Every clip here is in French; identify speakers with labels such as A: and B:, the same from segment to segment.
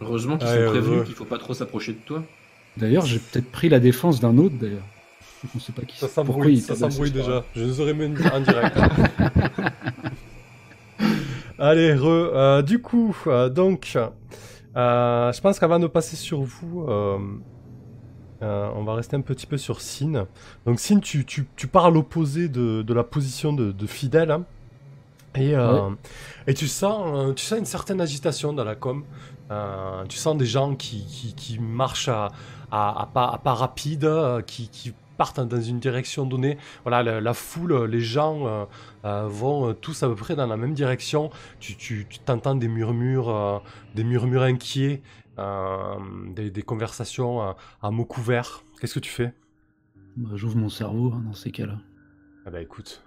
A: Heureusement qu'ils
B: Ouais,
A: sont prévenus
B: ouais.
A: qu'il faut pas trop s'approcher de toi.
C: D'ailleurs, j'ai peut-être pris la défense d'un autre, d'ailleurs. On sait pas qui
B: Ça s'embrouille, ça s'embrouille déjà. Je nous aurais même dit en direct. Allez, re. euh, du coup, euh, donc, euh, je pense qu'avant de passer sur vous, euh, euh, on va rester un petit peu sur Sin. Donc, Sin, tu, tu, tu pars à l'opposé de, de la position de, de Fidèle. hein. Et, euh, et tu, sens, euh, tu sens une certaine agitation dans la com. Euh, tu sens des gens qui, qui, qui marchent à, à, à pas, à pas rapide, qui, qui partent dans une direction donnée. Voilà, la, la foule, les gens euh, vont tous à peu près dans la même direction. Tu, tu, tu t'entends des murmures, euh, des murmures inquiets, euh, des, des conversations à, à mots couverts. Qu'est-ce que tu fais?
C: Bah, J'ouvre mon cerveau hein, dans ces cas-là.
B: Ah bah écoute.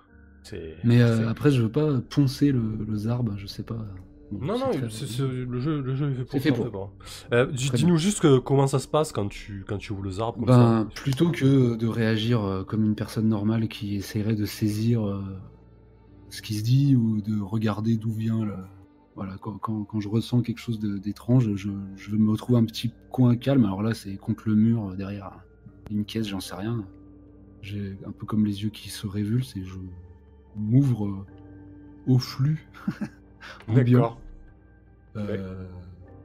C: Mais euh, après, je veux pas poncer le, le zarbe, je sais pas.
B: Non, non,
C: très-
B: le, jeu, le jeu est fait pour
C: C'est fait pour.
B: Euh, Dis-nous juste que, comment ça se passe quand tu, quand tu ouvres le zarbe comme
C: Ben,
B: ça.
C: plutôt que de réagir euh, comme une personne normale qui essaierait de saisir ce qui se dit ou de regarder d'où vient le... Voilà, quand, quand, quand je ressens quelque chose d'étrange, je, je me retrouve un petit coin calme. Alors là, c'est contre le mur, derrière une caisse, j'en sais rien. J'ai un peu comme les yeux qui se révulsent et je m'ouvre euh, au flux.
B: D'accord.
C: Euh,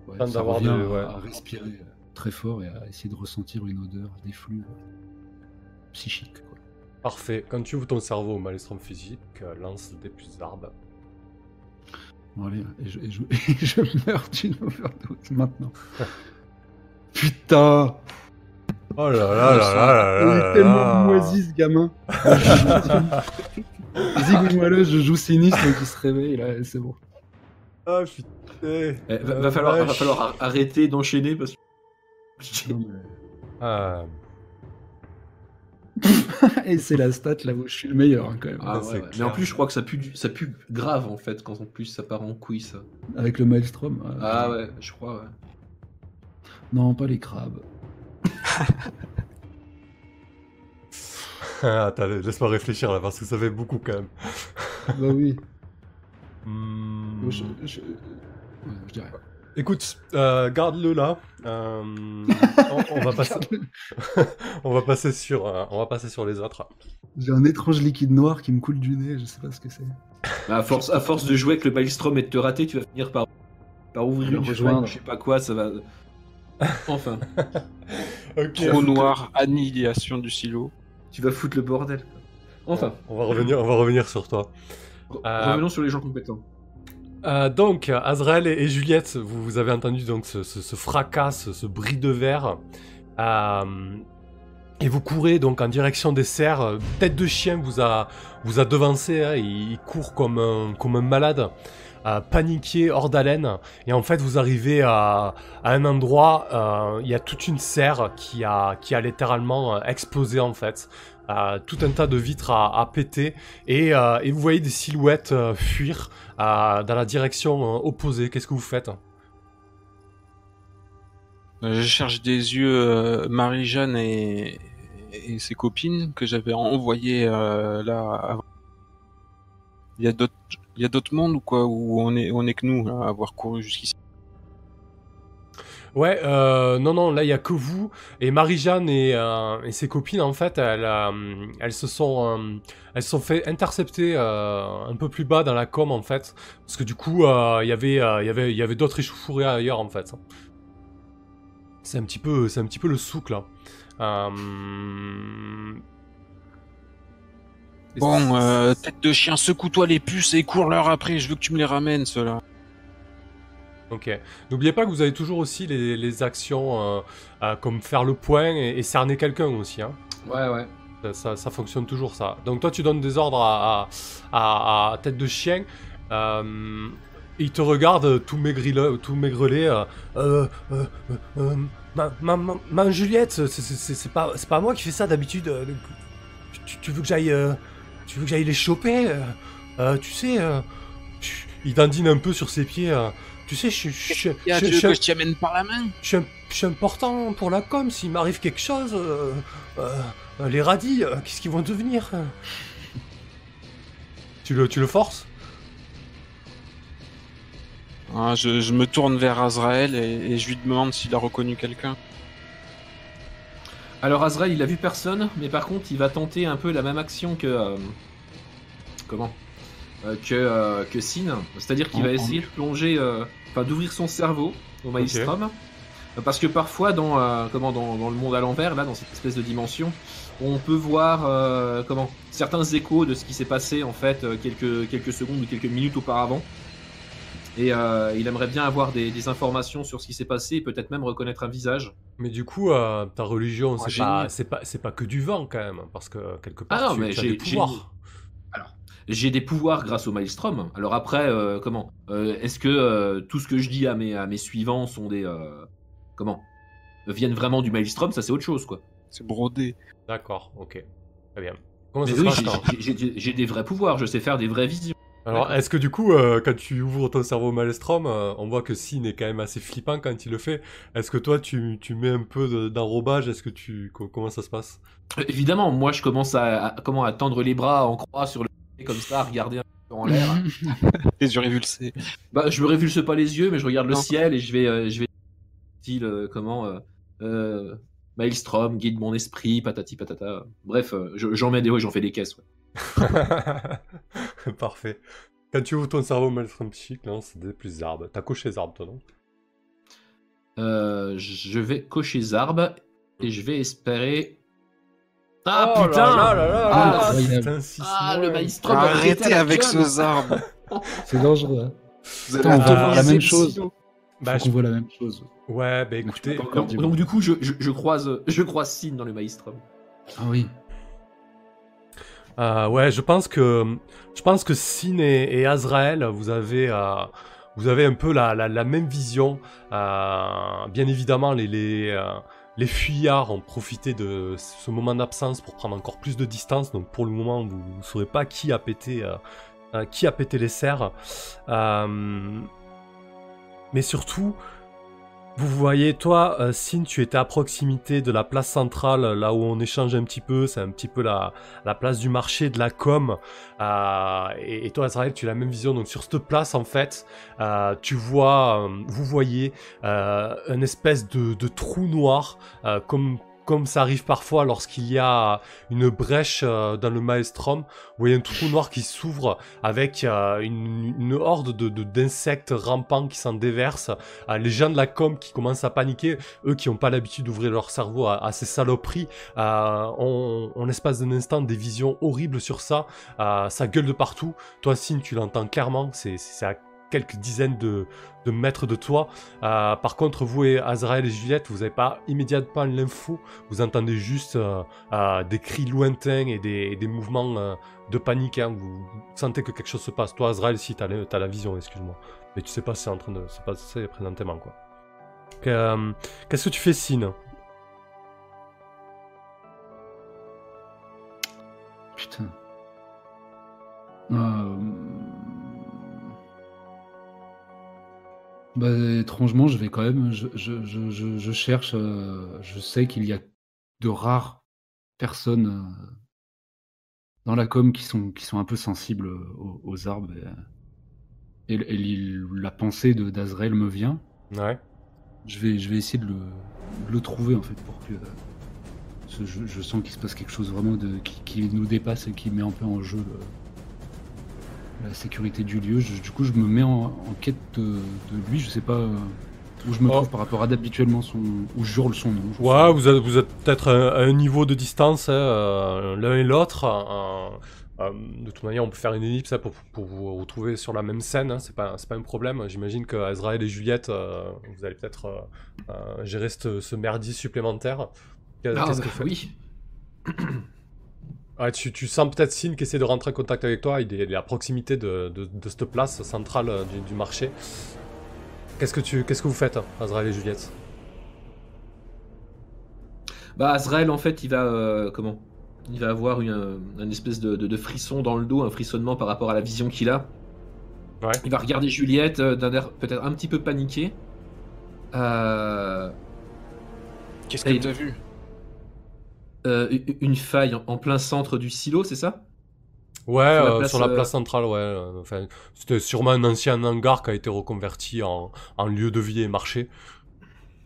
C: ouais, ça revient
B: de-
C: à-
B: ouais.
C: à respirer euh, très fort et à essayer de ressentir une odeur, des flux euh, psychiques. Quoi.
B: Parfait. Quand tu ouvres ton cerveau au maelstrom physique, lance des plus d'arbres.
C: Bon, allez, et je, et je- et je meurs d'une overdose maintenant. Putain
B: Oh là là là là
C: Il
B: là
C: est
B: là
C: tellement
B: là.
C: moisi ce gamin Vas-y, je joue sinistre qui se réveille, là, c'est bon.
B: Ah putain.
A: Eh, va,
B: Euh,
A: falloir, va arrêter d'enchaîner parce que.
C: Non, mais-
B: Ah,
C: Et c'est la stat là où je suis le meilleur hein, quand même.
A: Ah,
B: c'est
A: ouais, ouais. Mais en plus, je crois que ça pue, du- ça pue grave en fait quand en plus ça part en couille ça.
C: Avec le maelstrom. euh,
A: Ah ouais, je crois. Ouais.
C: Non, pas les crabes.
B: Attends, laisse-moi réfléchir là parce que ça fait beaucoup quand même.
C: bah oui.
B: Hmm.
C: Je, je... ouais, je dirais.
B: Écoute, euh, garde-le là. Euh, on, on va passer, on va passer sur, euh, on va passer sur les autres.
C: J'ai un étrange liquide noir qui me coule du nez, je sais pas ce que c'est.
A: Bah, à, force, à force de jouer avec le Maelstrom et de te rater, tu vas finir par, par ouvrir
C: Le
A: une
C: rejoindre.
A: je sais pas quoi, ça va. Enfin,
B: Ok.
D: Trou noir, annihilation du silo.
A: Tu vas foutre le bordel. quoi. Enfin,
B: On va revenir, on va revenir sur toi.
A: re-
B: Euh,
A: revenons sur les gens compétents.
B: Euh, donc, Azrael et, et Juliette, vous, vous avez entendu donc ce, ce- ce fracas, ce, ce bris de verre. Euh, et vous courez donc en direction des. Euh, Tête de chien vous a, vous a devancé. hein, il, il court comme un, comme un malade, euh, paniqué, hors d'haleine. Et en fait, vous arrivez à, un endroit, euh, il y a toute une serre qui a, qui a littéralement euh, explosé en fait. Euh, tout un tas de vitres à, à péter. Et, vous voyez des silhouettes fuir dans la direction opposée. Qu'est-ce que vous faites
D: Je cherche des yeux Marie-Jeanne et, ses copines que j'avais envoyées là. Il y a d'autres, il y a d'autres mondes ou quoi où on est, on est que nous à avoir couru jusqu'ici?
B: Ouais, euh, non, non, là, il y a que vous. Et Marie-Jeanne et, euh, ses copines, en fait, elles, euh, elles se sont, elles sont fait intercepter un peu plus bas dans la com, en fait. Parce que du coup, il y avait, y avait, y avait d'autres échauffourées ailleurs, en fait. C'est un petit peu, un petit peu le souk, là.
D: Bon, euh, tête de chien, secoue-toi les puces et cours-leur après. Je veux que tu me les ramènes, ceux-là.
B: Ok. N'oubliez pas que vous avez toujours aussi les, les actions euh, euh, comme faire le point et, et cerner quelqu'un aussi. Hein.
A: Ouais, ouais.
B: Ça, ça- ça fonctionne toujours ça. Donc toi tu donnes des ordres à, à, à- à tête de chien. Euh, il te regarde tout maigrileux, tout maigrelet. Euh, euh, euh, euh, euh, ma, ma, ma, ma Juliette, c'est- pas, c'est pas moi qui fais ça d'habitude. euh, Tu, tu veux que j'aille, euh, tu veux que j'aille les choper euh, euh, Tu sais, euh, il dandine un peu sur ses pieds. euh, tu sais, je,
D: tu veux
B: je-
D: que je t'y amène par la main?
B: Je suis, suis important pour la com. S'il m'arrive quelque chose, euh, euh, les radis, euh, qu'est-ce qu'ils vont devenir euh tu le, tu le forces?
D: Ah, je, je me tourne vers Azrael et, et je lui demande s'il a reconnu quelqu'un.
A: Alors Azrael, il a vu personne, mais par contre, il va tenter un peu la même action que euh, comment Euh, que euh, que Sin, c'est-à-dire qu'il va essayer de plonger, enfin d'ouvrir son cerveau au Maelstrom, parce que parfois dans comment dans, dans le monde à l'envers, là, dans cette espèce de dimension, on peut voir comment certains échos de ce qui s'est passé en fait quelques quelques secondes ou quelques minutes auparavant. Et euh, il aimerait bien avoir des, des informations sur ce qui s'est passé et peut-être même reconnaître un visage.
B: Mais du coup, euh, ta religion, c'est pas, c'est pas, c'est pas que du vent quand même, parce que quelque part,
A: Ah non,
B: tu,
A: mais
B: tu as
A: j'ai-
B: des pouvoirs.
A: j'ai des pouvoirs grâce au Maelstrom. Alors après, euh, comment Euh, Est-ce que euh, tout ce que je dis à mes, à mes suivants sont des euh, comment viennent vraiment du Maelstrom Ça c'est autre chose quoi.
D: C'est brodé.
B: D'accord, ok, très bien. Comment
A: Mais
B: ça se
A: oui,
B: passe
A: j'ai-
B: quand
A: j'ai- j'ai j'ai des vrais pouvoirs. Je sais faire des vraies visions.
B: Alors, est-ce que du coup, euh, quand tu ouvres ton cerveau au Maelstrom, euh, on voit que Sin est quand même assez flippant quand il le fait. Est-ce que toi, tu, tu mets un peu de- d'enrobage? Est-ce que tu, co- comment ça se passe?
A: Euh, Évidemment, moi je commence à, à- comment à tendre les bras en croix sur le comme ça, à regarder un peu en l'air.
D: Les yeux révulsés.
A: bah, je me révulse pas les yeux, mais je regarde le
D: Non.
A: ciel et je vais, euh, je vais style euh, comment euh, euh, Maelstrom guide mon esprit, patati patata. Bref, euh, je- j'en mets des, ouais, j'en fais des caisses. ouais.
B: Parfait. Quand tu ouvres ton cerveau au Maelstrom psychique, non, c'est des plus arbres. T'as coché les arbres, toi, non?
A: Euh, je vais cocher Zarb et je vais espérer. Ah
B: Oh
A: putain
B: là là là
A: Ah,
B: putain, si,
A: Ah, le. Maelstrom
D: Arrêtez avec ce arbre.
C: C'est dangereux. hein.
D: Vous
C: Attends,
D: allez
C: on peut voir la même chose.
B: Bah, je-
C: voit la même chose.
B: Ouais, bah écoutez,
A: Donc, du coup, je, je, je croise, je croise Sin dans le Maelstrom.
C: Ah oui.
B: Euh, ouais, je pense que je pense que Sin et, Azrael, vous avez euh, vous avez un peu la, même vision. Euh, bien évidemment, les les, les fuyards ont profité de ce moment d'absence pour prendre encore plus de distance. Donc pour le moment, vous ne saurez pas qui a pété qui a pété les serres. Mais surtout, vous voyez, toi, euh, Sin, tu étais à proximité de la place centrale, là où on échange un petit peu. C'est un petit peu la, la place du marché, de la com. Euh, et, toi, Azrael, tu as la même vision. Donc sur cette place, en fait, euh, tu vois, vous voyez une espèce de, de trou noir, comme comme ça arrive parfois lorsqu'il y a une brèche euh, dans le maelstrom, vous voyez un trou noir qui s'ouvre avec euh, une, horde de d'insectes rampants qui s'en déversent, euh, les gens de la com qui commencent à paniquer, eux qui n'ont pas l'habitude d'ouvrir leur cerveau à, ces saloperies, ont, ont l'espace d'un instant des visions horribles sur ça, ça gueule de partout. Toi, Sin, tu l'entends clairement, c'est quelques dizaines de, mètres de toi. Euh, par contre, vous et Azrael et Juliette, vous n'avez pas immédiatement l'info, vous entendez juste euh, euh, des cris lointains et des, mouvements de panique. hein. Vous sentez que quelque chose se passe. Toi, Azrael, si t'as t'as la vision, excuse-moi. Mais tu sais pas c'est en train de se passer présentement, quoi. Que, Qu'est-ce que tu fais, Sin
C: Putain. Euh... Bah, étrangement, je vais quand même. Je, je, je, je, je cherche. euh, je sais qu'il y a de rares personnes euh, dans la com qui sont, qui sont un peu sensibles aux, aux arbres. Et, et- et l'il- la pensée de d'Azrael me vient.
B: Ouais.
C: Je vais, je vais essayer de le, de le trouver en fait pour que. Je, je sens qu'il se passe quelque chose vraiment de, qui, qui nous dépasse et qui met un peu en jeu la sécurité du lieu. Je- du coup, je me mets en, en quête de, de lui. Je sais pas euh, où je me
B: Oh.
C: trouve par rapport à d'habituellement son. où je hurle son nom.
B: Ouais, vous êtes, vous êtes peut-être à, un niveau de distance, hein, euh, l'un et l'autre. euh, euh, de toute manière, on peut faire une ellipse hein, pour, pour vous retrouver sur la même scène. hein, c'est pas, pas un problème. J'imagine que Azrael et Juliette, euh, vous allez peut-être gérer ce, ce merdier supplémentaire.
A: Ah, bah,
B: que fait
A: oui.
B: Ouais, tu, tu sens peut-être Sin qui essaie de rentrer en contact avec toi. Il est, il est à proximité de, de, de cette place centrale euh, du, du marché. Qu'est-ce que tu, qu'est-ce que vous faites, Azrael et Juliette?
A: Bah Azrael en fait il va euh, comment? Il va avoir une, un espèce de, de- de frisson dans le dos, un frissonnement par rapport à la vision qu'il a.
B: Ouais.
A: Il va regarder Juliette euh, d'un air peut-être un petit peu paniqué. Euh,
D: Qu'est-ce que t'as vu?
A: Euh, une faille en, plein centre du silo, c'est ça?
B: Ouais,
A: Sur la
B: euh,
A: place,
B: sur la
A: euh,
B: place centrale, ouais. Enfin, c'était sûrement un ancien hangar qui a été reconverti en, en lieu de vie et marché.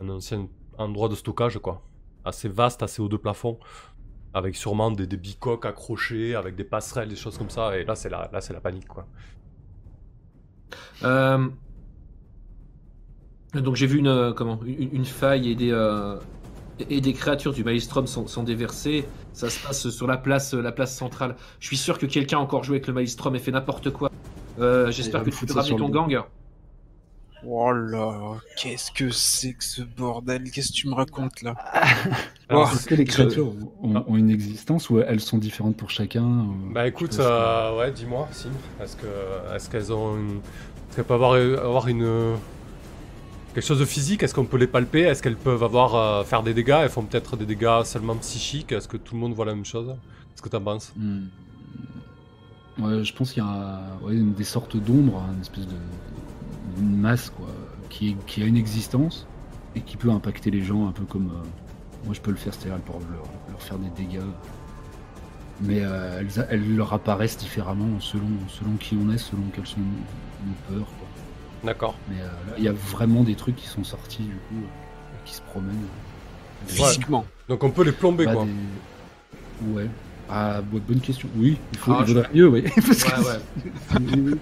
B: Un ancien endroit de stockage, quoi. Assez vaste, assez haut de plafond. Avec sûrement des, des bicoques accrochés, avec des passerelles, des choses comme ça. Et là, c'est la, là, c'est la panique, quoi.
A: Euh, Donc j'ai vu une, euh, comment, une, une faille et des, euh, et des créatures du Maelstrom sont, sont déversées. Ça se passe sur la place, la place centrale. Je suis sûr que quelqu'un a encore joué avec le Maelstrom et fait n'importe quoi. Euh, J'espère que tu peux ramener ton
C: le
A: gang.
D: Oh là, qu'est-ce que c'est que ce bordel? Qu'est-ce que tu me racontes là? Oh,
C: Est-ce que les
A: je-
C: créatures ont, ont une existence ou elles sont différentes pour chacun euh,
B: Bah écoute,
C: que-
B: euh, ouais, dis-moi, Sim. Est-ce que, est-ce qu'elles ont une, est-ce qu'elles peuvent avoir, avoir une quelque chose de physique Est-ce qu'on peut les palper? Est-ce qu'elles peuvent avoir euh, faire des dégâts? Elles font peut-être des dégâts seulement psychiques Est-ce que tout le monde voit la même chose? Qu'est-ce que t'en penses?
C: Hmm. Je pense qu'il y a des sortes d'ombres, une espèce de masse quoi, qui, a une existence et qui peut impacter les gens un peu comme euh, moi je peux le faire, c'est-à-dire pour leur, leur faire des dégâts. Mais euh, elles, leur apparaissent différemment selon, selon qui on est, selon quelles sont nos peurs.
B: D'accord.
C: Mais euh, là, il y a vraiment des trucs qui sont sortis du coup, euh, qui se promènent.
D: Physiquement.
B: Donc on peut les plomber
C: Bah,
B: quoi.
C: des- Ouais. Ah, bo- bonne question. Oui, il, faut,
A: Ah,
C: vaudrait mieux, oui. Parce que-
A: Ouais, ouais.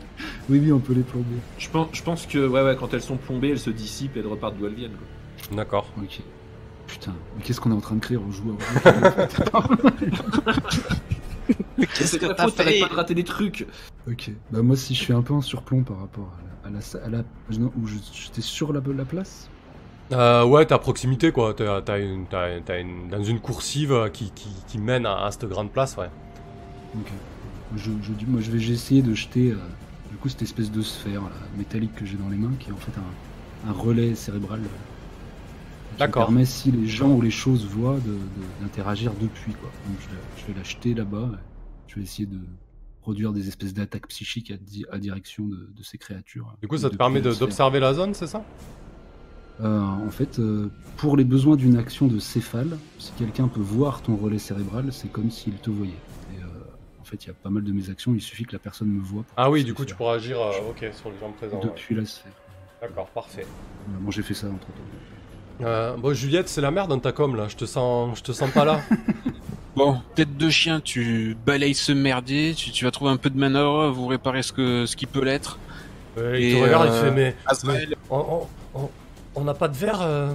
C: oui, oui. on peut les plomber.
A: Je pense, je pense que ouais, ouais, quand elles sont plombées, elles se dissipent et elles repartent d'où elles viennent. quoi.
B: D'accord.
C: Ok. Putain, mais qu'est-ce qu'on est en train de créer? On joue
A: C'est ta faute, t'arrêtes pas de rater des trucs.
C: Ok. Bah, moi, si je suis un peu en surplomb par rapport à la. À la, à la- non, où je- j'étais sur la, la place?
B: Euh, ouais, t'es à proximité quoi. T'as, t'as une, t'as, t'as une, dans une coursive euh, qui, qui, qui mène à, à cette grande place, ouais.
C: Ok. Je, je, dis- moi, je vais j'ai essayé de jeter euh, du coup cette espèce de sphère là, métallique que j'ai dans les mains, qui est en fait un, un relais cérébral. qui
B: D'accord.
C: permet, si les gens ou les choses voient, de- de- d'interagir depuis. Quoi. Donc je, vais- je vais l'acheter là-bas. Essayer de produire des espèces d'attaques psychiques à, di- à direction de, de ces créatures.
B: Du coup, ça te permet d'observer la zone, c'est ça?
C: Euh, en fait, euh, pour les besoins d'une action de céphale, si quelqu'un peut voir ton relais cérébral, c'est comme s'il te voyait. Et, euh, en fait, il y a pas mal de mes actions, il suffit que la personne me voit. pour
B: Ah oui, du coup, tu pourras agir euh, ok, sur les gens présents. ouais.
C: Depuis la sphère.
B: D'accord, parfait.
C: Bon, j'ai fait ça entre temps.
B: Bon, Juliette, c'est la merde dans ta com là. Je te sens, je te sens pas là.
D: Bon, tête de chien, tu balayes ce merdier, tu, tu vas trouver un peu de manœuvre, vous réparez ce, que, ce qui peut l'être.
B: Il te regarde, il
D: euh,
B: fait mais,
D: Azrael,
B: on, n'a pas de verre, euh,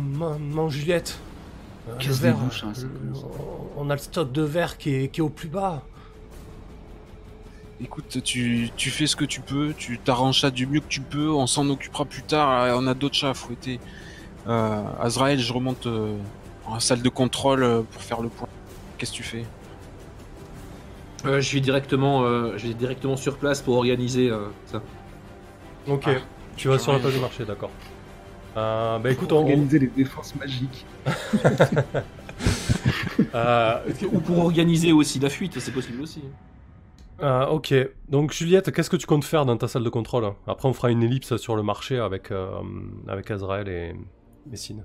B: Juliette. Euh,
C: Casse
B: le verre,
C: bouches, hein,
B: euh, on, a le stock de verre qui est, qui est au plus bas.
D: écoute, tu, tu fais ce que tu peux, tu t'arranges ça du mieux que tu peux, on s'en occupera plus tard, euh, on a d'autres chats à fouetter. Euh, Azrael, je remonte euh, en salle de contrôle pour faire le point. Qu'est-ce que tu fais
A: Euh, je vais directement, euh, je vais directement sur place pour organiser euh, ça.
B: Ok,
D: Ah,
B: tu vas sur la page de marché, d'accord. Euh, bah écoute, on, on-
C: Organiser les défenses magiques.
B: euh,
A: Ou pour organiser aussi la fuite, c'est possible aussi.
B: euh, ok, donc Juliette, qu'est-ce que tu comptes faire dans ta salle de contrôle? Après, on fera une ellipse sur le marché avec, euh, avec Azrael et Messine.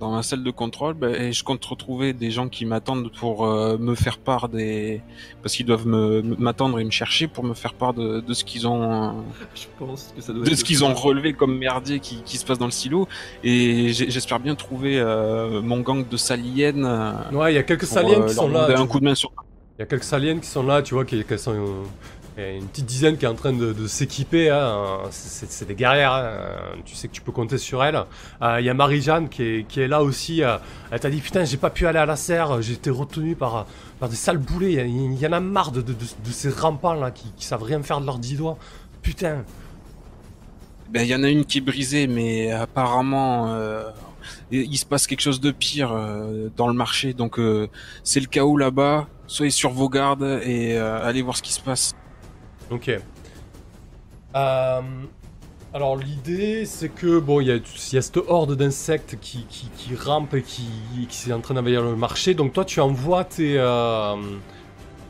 D: Dans ma salle de contrôle, bah, et je compte retrouver des gens qui m'attendent pour euh, me faire part des... Parce qu'ils doivent m'attendre et me chercher pour me faire part de, de ce qu'ils ont... euh,
A: Je pense que ça doit
D: de
A: être
D: ce qu'ils ont relevé comme merdier qui, qui se passe dans le silo. Et j'espère bien trouver euh, mon gang de saliennes. euh,
B: Ouais, il y a quelques saliennes qui sont là.
D: demander
B: tu
D: un coup de main sur.
B: Il y a quelques saliennes qui sont là, tu vois, qui, qu'elles sont. A une petite dizaine qui est en train de, s'équiper. hein, C'est des guerrières. hein, Tu sais que tu peux compter sur elles. Euh, Il y a Marie-Jeanne qui est, là aussi. euh, Elle t'a dit Putain, j'ai pas pu aller à la serre. J'ai été retenu par, par des sales boulets. Il y en a marre de, ces rampants là qui, savent rien faire de leurs dix doigts. Putain.
D: Ben, il y en a une qui est brisée, mais apparemment, euh, il se passe quelque chose de pire dans le marché. Donc, c'est le chaos là-bas? Soyez sur vos gardes et allez voir ce qui se passe.
B: Ok. Euh, alors l'idée c'est que bon il y a, cette horde d'insectes qui, qui, et qui, qui est en train d'envahir le marché. Donc toi tu envoies tes, euh,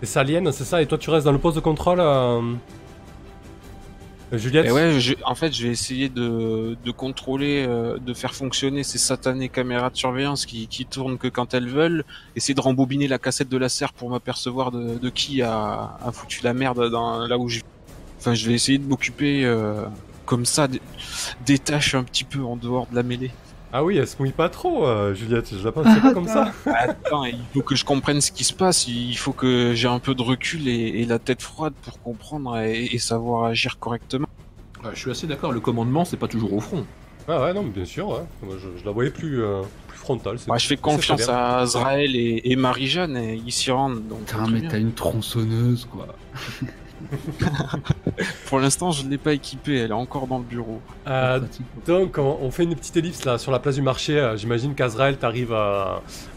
B: tes saliennes, c'est ça? Et toi tu restes dans le poste de contrôle euh, Juliette
D: Et ouais, je- en fait, je vais essayer de, de contrôler, euh, de faire fonctionner ces satanées caméras de surveillance qui, qui tournent que quand elles veulent. Essayer de rembobiner la cassette de la serre pour m'apercevoir de, de qui a, a foutu la merde dans, là où je. Enfin, je vais essayer de m'occuper euh, comme ça, des, des tâches un petit peu en dehors de la mêlée.
B: Ah oui, elle se mouille pas trop, euh, Juliette. Je la pensais pas comme ça.
D: Attends, il faut que je comprenne ce qui se passe. Il faut que j'ai un peu de recul et, et la tête froide pour comprendre et, et savoir agir correctement.
A: Ouais, je suis assez d'accord, le commandement, c'est pas toujours au front.
B: Ah ouais, non, mais bien sûr, ouais. Moi, je, je la voyais plus, euh, plus frontale.
D: Ouais, je fais confiance à Azrael et, et Marie-Jeanne et ils s'y rendent. Donc,
C: Putain, mais t'as une tronçonneuse, quoi.
D: Pour l'instant, je ne l'ai pas équipée, elle est encore dans le bureau.
B: Euh, donc, on, fait une petite ellipse là sur la place du marché. Euh, J'imagine qu'Azrael t'arrive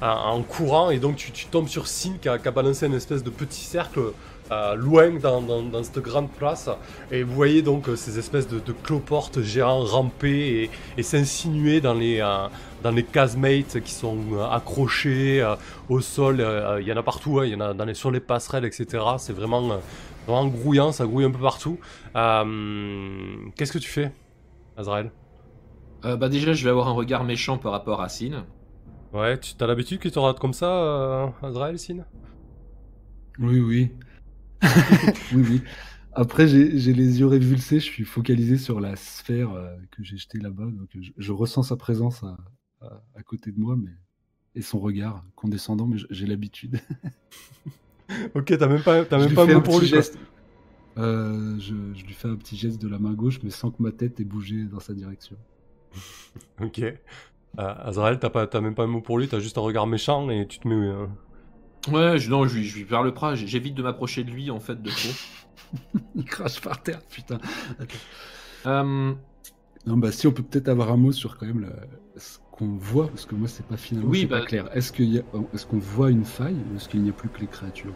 B: en courant et donc tu, tu tombes sur Sin qui a, qui a balancé une espèce de petit cercle euh, loin dans, dans- dans cette grande place. Et vous voyez donc ces espèces de, de cloportes géants ramper et, et s'insinuer dans les, euh, dans les casemates qui sont accrochés euh, au sol. Euh, Il y en a partout, hein, il y en a dans les, sur les passerelles, etc. C'est vraiment, vraiment grouillant, ça grouille un peu partout. Euh, Qu'est-ce que tu fais, Azrael?
A: Euh, bah déjà, je vais avoir un regard méchant par rapport à Sin.
B: Ouais, tu as l'habitude qu'il te rate comme ça, euh, Azrael, Sin?
C: Oui, oui. oui, oui. Après, j'ai les yeux révulsés, je suis focalisé sur la sphère euh, que j'ai jetée là-bas, donc je, je ressens sa présence à, à- à côté de moi, mais et son regard condescendant, mais j'ai l'habitude.
B: Ok, t'as même pas, t'as même pas un mot pour lui.
C: geste. Euh, je, je lui fais un petit geste de la main gauche, mais sans que ma tête ait bougé dans sa direction.
B: Ok. Euh, Azrael, t'as pas, t'as même pas un mot pour lui, t'as juste un regard méchant et tu te mets. euh,
A: Ouais, je, non, je, lui- je lui parle pas, j'- j'évite de m'approcher de lui en fait de trop.
C: Il crache par terre, putain.
A: Euh,
C: Non, bah si on peut peut-être avoir un mot sur quand même la- ce qu'on voit, parce que moi c'est pas finalement
A: Oui,
C: c'est
A: bah-
C: pas clair. Est-ce qu'il y a- est-ce qu'on voit une faille ou est-ce qu'il n'y a plus que les créatures?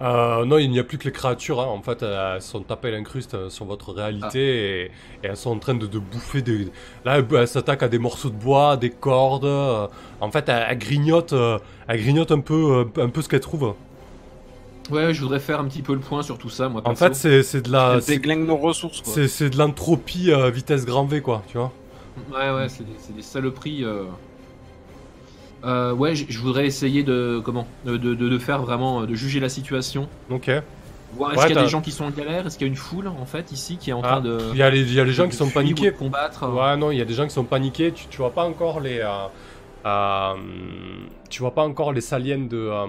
B: Euh, non, il n'y a plus que les créatures. hein. En fait, elles sont tapées à l'incruste euh, sur votre réalité et, et elles sont en train de, de bouffer des. Là, elles elles s'attaquent à des morceaux de bois, des cordes. euh. En fait, elles, elles grignotent, elles grignotent un peu, un peu ce qu'elles trouvent.
A: ouais, je voudrais faire un petit peu le point sur tout ça, moi.
B: En
A: perso.
B: fait, c'est c'est de la, c'est
D: nos ressources, quoi.
B: c'est- c'est de l'entropie euh, vitesse grand V, quoi. Tu vois.
A: Ouais, ouais, c'est des, des saloperies. euh. Euh, ouais, je voudrais essayer de comment de, de, faire vraiment euh, de juger la situation.
B: Ok.
A: Voir est-ce
B: Ouais,
A: qu'il y a des gens qui sont en galère, est-ce qu'il y a une foule en fait ici qui est en
B: Ah,
A: train de.
B: Il y a les, y a les gens qui sont paniqués.
A: combattre.
B: Ouais, non, il y a des gens qui sont paniqués. Tu, tu vois pas encore les. euh, euh, tu vois pas encore les saliens de, euh,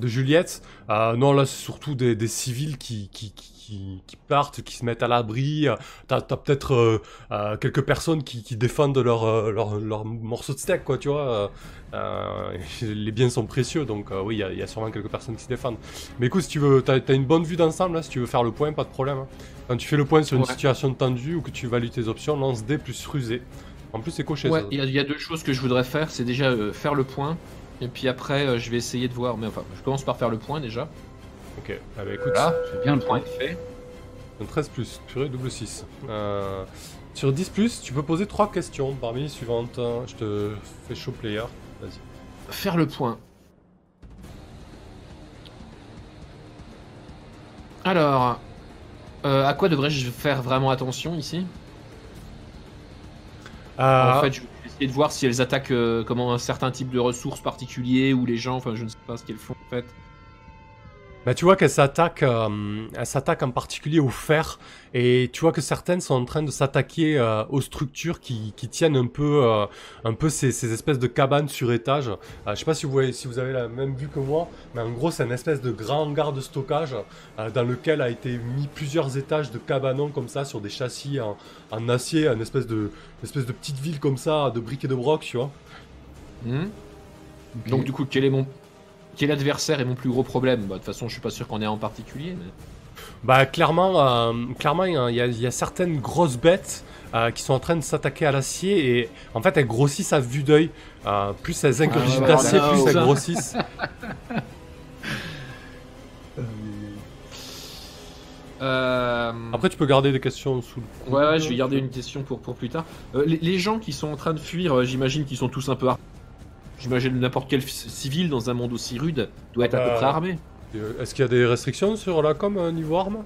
B: de Juliette. Euh, non, là, c'est surtout des, des civils qui, qui, qui, qui partent, qui se mettent à l'abri. T'as as, peut-être euh, euh, quelques personnes qui, qui défendent leur, euh, leur, leur morceau de steak, quoi, tu vois. Euh, les biens sont précieux, donc oui, il y a- il y, a sûrement quelques personnes qui se défendent. Mais écoute, si tu veux, t'as as une bonne vue d'ensemble, là, si tu veux faire le point, pas de problème. hein. Quand tu fais le point sur une
A: Ouais.
B: situation tendue ou que tu valides tes options, lance D plus rusé. En plus, c'est coché.
A: Ouais, il y, a- il y a deux choses que je voudrais faire, c'est déjà faire le point. Et puis après, je vais essayer de voir. Mais enfin, je commence par faire le point déjà.
B: Ok, ah bah écoute,
A: Voilà,
C: C'est bien le
A: point fait.
B: un 13 plus, purée, double 6. Euh, sur 10 plus, tu peux poser 3 questions parmi les suivantes. hein. Je te fais show player. Vas-y.
A: Faire le point. Alors, euh, à quoi devrais-je faire vraiment attention ici?
B: Euh,
A: En fait, je vais essayer de voir si elles attaquent euh, comment un certain type de ressources particuliers ou les gens. Enfin, je ne sais pas ce qu'elles font en fait.
B: Bah, tu vois qu'elle s'attaque, euh, elle s'attaque en particulier au fer, et tu vois que certaines sont en train de s'attaquer euh, aux structures qui, qui tiennent un peu, euh, un peu ces, ces espèces de cabanes sur étage. Euh, je sais pas si vous voyez, si vous avez la même vue que moi, mais en gros c'est une espèce de grand hangar de stockage euh, dans lequel a été mis plusieurs étages de cabanons comme ça sur des châssis en, en acier, une espèce de, une espèce de petite ville comme ça de briques et de broc, tu vois.
A: Hmm. Donc du coup, quel est mon quel adversaire est mon plus gros problème Bah, De toute façon, je suis pas sûr qu'on ait un en particulier. Mais...
B: Bah clairement, euh, clairement il y, a- y y certaines grosses bêtes euh, qui sont en train de s'attaquer à l'acier et en fait elles grossissent à vue d'œil. Euh, plus elles ingurgitent
A: ouais,
B: d'acier,
A: voilà.
B: plus elles grossissent. Après tu peux garder des questions sous le...
A: Ouais, ouais, je vais garder une question pour, pour plus tard. Euh, les, les gens qui sont en train de fuir, euh, j'imagine qu'ils sont tous un peu armés. J'imagine n'importe quel civil dans un monde aussi rude doit être à peu
B: Euh,
A: près armé.
B: Euh, Est-ce qu'il y a des restrictions sur la com euh, niveau armes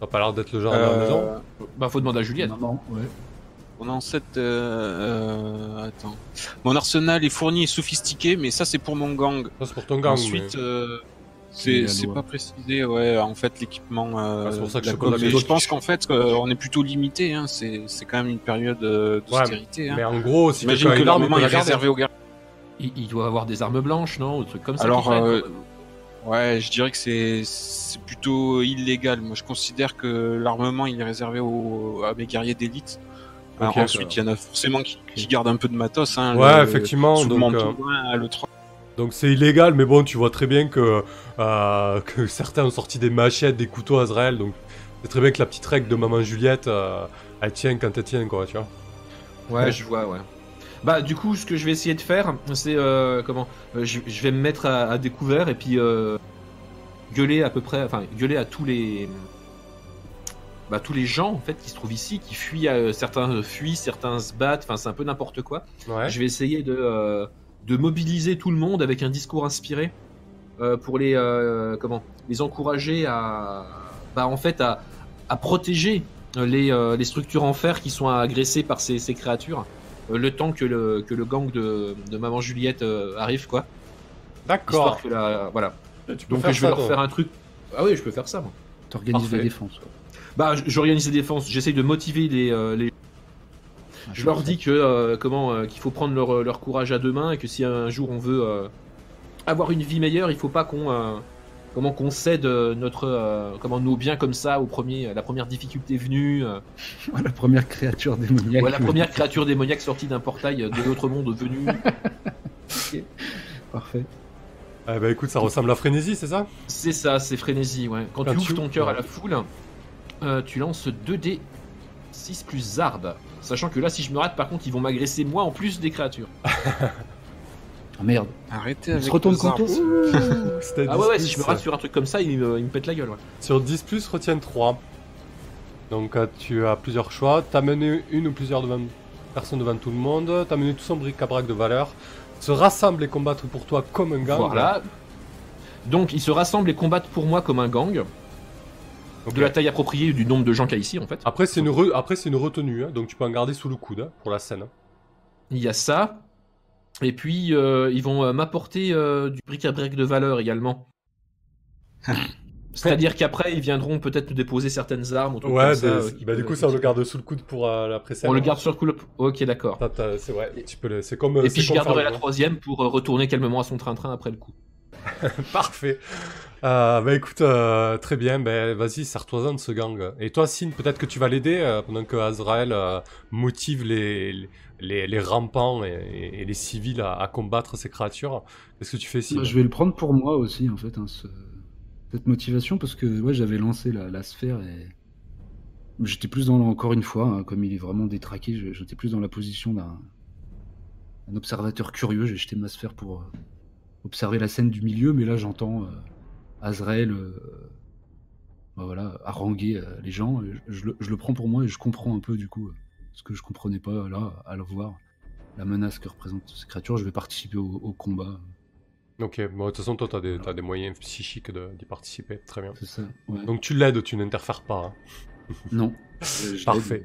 B: T'as pas l'air d'être le genre de la maison.
D: Euh,
A: Bah, faut demander à Juliette.
C: Maman, ouais.
D: Mon ancêtre. Euh, euh, attends. Mon arsenal est fourni et sophistiqué, mais ça c'est pour mon gang.
B: Ça, c'est pour ton gang.
D: Ensuite,
B: mais-
D: euh,
C: C'est
D: pas précisé, ouais, en fait, l'équipement. Euh,
B: Ah, c'est pour ça que je
D: com. Je pense qu'en fait, euh, on est plutôt limité. Hein. C'est c'est quand même une période euh,
B: Ouais,
D: d'austérité. hein.
B: Mais en gros, si a
D: que l'armement est réservé aux gardes.
A: Il, il doit avoir des armes blanches, non Ou des trucs comme ça.
D: Alors, euh. Ouais, je dirais que c'est c'est plutôt illégal. Moi, je considère que l'armement il est réservé aux, à mes guerriers d'élite. Alors,
B: Ok,
D: ensuite, il y en a forcément qui, qui gardent un peu de matos. Hein,
B: Ouais,
D: le-
B: effectivement.
D: sous le
B: Donc,
D: manteau,
B: euh,
D: ouais, à l'E3.
B: Donc c'est illégal, mais bon, tu vois très bien que, euh, que certains ont sorti des machettes, des couteaux à Azrael. Donc c'est très bien que la petite règle de maman Juliette, euh, elle tient quand elle tient, quoi, tu vois.
A: Ouais, je vois, ouais. Bah, du coup, ce que je vais essayer de faire, c'est euh, comment euh, je, je vais me mettre à, à découvert et puis gueuler à peu près, enfin, gueuler à tous les. Bah, tous les gens en fait qui se trouvent ici, qui fuient, certains fuient, certains se battent, enfin c'est un peu n'importe quoi.
B: Ouais.
A: Je vais essayer de, de mobiliser tout le monde avec un discours inspiré euh, pour les euh, comment les encourager à bah, en fait à, à protéger les, euh, les structures en fer qui sont agressées par ces, ces créatures euh, le temps que le, que le gang de, de maman Juliette euh, arrive quoi
B: D'accord.
A: histoire que la voilà
B: Tu peux
A: donc je vais
B: ça,
A: leur
B: toi.
A: faire un truc ah oui je peux faire ça moi
C: T'organises la défense. ouais.
A: bah j'organise les défenses j'essaye de motiver les, euh, les Je leur dis que euh, comment euh, qu'il faut prendre leur, leur courage à deux mains et que si un jour on veut euh, avoir une vie meilleure, il faut pas qu'on euh, comment qu'on cède euh, notre euh, comment nos biens comme ça au premier à la première difficulté venue, euh,
C: la première créature démoniaque.
A: ou à la première créature démoniaque sortie d'un portail de l'autre monde venu.
C: Parfait.
B: Eh ben écoute, ça ressemble à frénésie, c'est ça?
A: C'est ça, c'est frénésie. Ouais. Quand
B: Quand
A: tu
B: tu-
A: ouvres ton cœur à la foule, euh, tu lances 2D 6 plus Zard. Sachant que là, si je me rate, par contre, ils vont m'agresser moi en plus des créatures.
C: Ah merde.
D: Arrêtez avec
C: se retourne
D: les
C: contre
A: Ah ouais, ouais,
B: 10
A: si je me rate sur un truc comme ça, il me, il me pète la gueule. Ouais.
B: Sur 10 plus, retiens 3. Donc euh, tu as plusieurs choix. T'as mené une ou plusieurs devant... personnes devant tout le monde. T'as mené tout son bric-à-brac de valeur. Se rassembler et combattre pour toi comme un gang.
A: Voilà. Donc ils se rassemblent et combattent pour moi comme un gang, De la taille appropriée du nombre de gens qu'il y a ici en fait.
B: Après c'est une, re- Après, c'est une retenue, hein, donc tu peux en garder sous le coude hein, pour la scène.
A: Il y a ça. Et puis euh, ils vont euh, m'apporter euh, du bric-à-brac de valeur également. C'est-à-dire qu'après ils viendront peut-être nous déposer certaines armes ou
B: Ouais,
A: comme ça, euh,
B: bah, du coup ça on le garde sous le coude pour euh, la pré
A: On le garde sur le coup. le- Ok d'accord.
B: T'as- t'as- C'est ouais, tu peux le- c'est comme.
A: Et puis je garderai la troisième pour euh, retourner calmement à son train-train après le coup.
B: Parfait. Euh, bah écoute, euh, très bien, ben vas-y, sers-toi-en de ce gang. Et toi, Sin, peut-être que tu vas l'aider euh, pendant que Azrael motive les, les, les rampants et, les civils à, combattre ces créatures. Qu'est-ce que tu fais, Sin
C: Bah, je vais le prendre pour moi aussi, en fait, hein, ce- cette motivation, parce que ouais, j'avais lancé la, sphère et j'étais plus dans, encore une fois, hein, comme il est vraiment détraqué, j'étais plus dans la position d'un un observateur curieux. J'ai jeté ma sphère pour observer la scène du milieu, mais là j'entends euh, Azrael euh, bah, voilà, haranguer euh, les gens. et Je, je le, je le prends pour moi et je comprends un peu du coup ce que je comprenais pas là à le voir. La menace que représentent ces créatures, je vais participer au, au combat.
B: Ok, bon, de toute façon, toi, des, t'as des moyens psychiques d'y participer. Très bien.
C: C'est ça. ouais.
B: Donc tu l'aides, tu n'interfères pas. hein.
C: Non.
B: Parfait.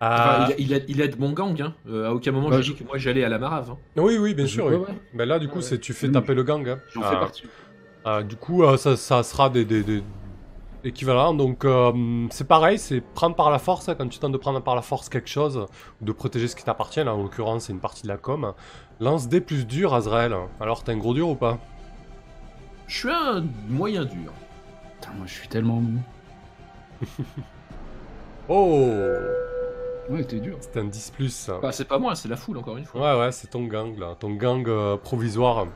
A: Enfin,
B: Euh,
A: il, il aide, il aide mon gang. Hein. Euh, à aucun moment
C: Bah,
A: j'ai
C: je-
A: dit que moi j'allais à la marave. hein.
B: Oui, oui, bien sûr. oui.
C: ouais.
B: Ben là, du coup,
C: Ouais,
B: c'est tu fais taper le gang. hein.
C: J'en
B: Euh,
C: fais partie.
B: Euh, du coup, euh, ça, ça sera des, des, des équivalents. Donc, euh, c'est pareil, c'est prendre par la force. hein, quand tu tentes de prendre par la force quelque chose, ou de protéger ce qui t'appartient, là, en l'occurrence, c'est une partie de la com. Lance des plus durs, Azrael. Alors, t'es un gros dur ou pas?
A: Je suis un moyen dur.
C: Putain, moi je suis tellement mou.
B: Oh
C: Ouais, t'es dur.
B: C'est un 10 plus.
A: Bah, c'est pas moi, c'est la foule encore une fois.
B: Ouais, ouais, c'est ton gang, là. Ton gang euh, provisoire.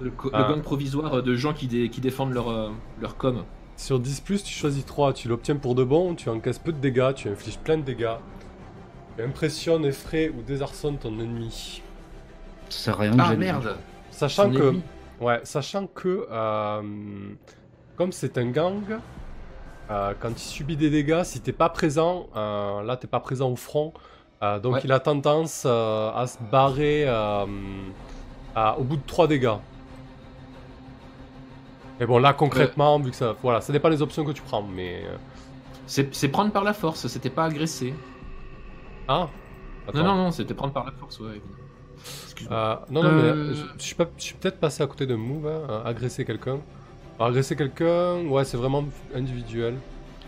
A: Le, co-
B: Ah.
A: le gang provisoire de gens qui, dé- qui défendent leur, euh, leur com.
B: Sur 10 plus, tu choisis 3. Tu l'obtiens pour de bon, tu encaisses peu de dégâts, tu infliges plein de dégâts. Tu impressionnes, effraie ou désarçonnes ton ennemi.
C: Ça sert à rien que
A: Ah merde
B: Sachant
A: Son
B: que,
A: ennemi.
B: ouais, sachant que, euh, comme c'est un gang, euh, quand il subit des dégâts, si t'es pas présent, euh, là t'es pas présent au front, euh, donc
A: Ouais.
B: il a tendance à se barrer à- au bout de 3 dégâts. Mais bon, là concrètement, vu que ça, voilà, ça dépend des options que tu prends, mais
A: C'est prendre par la force, c'était pas agresser.
B: Ah
A: Non, non, non, c'était prendre par la force, ouais. Excuse-moi.
B: Euh, non, non, mais je, je suis, peut-être passé à côté de move, hein, agresser quelqu'un. Agresser quelqu'un, ouais, c'est vraiment individuel.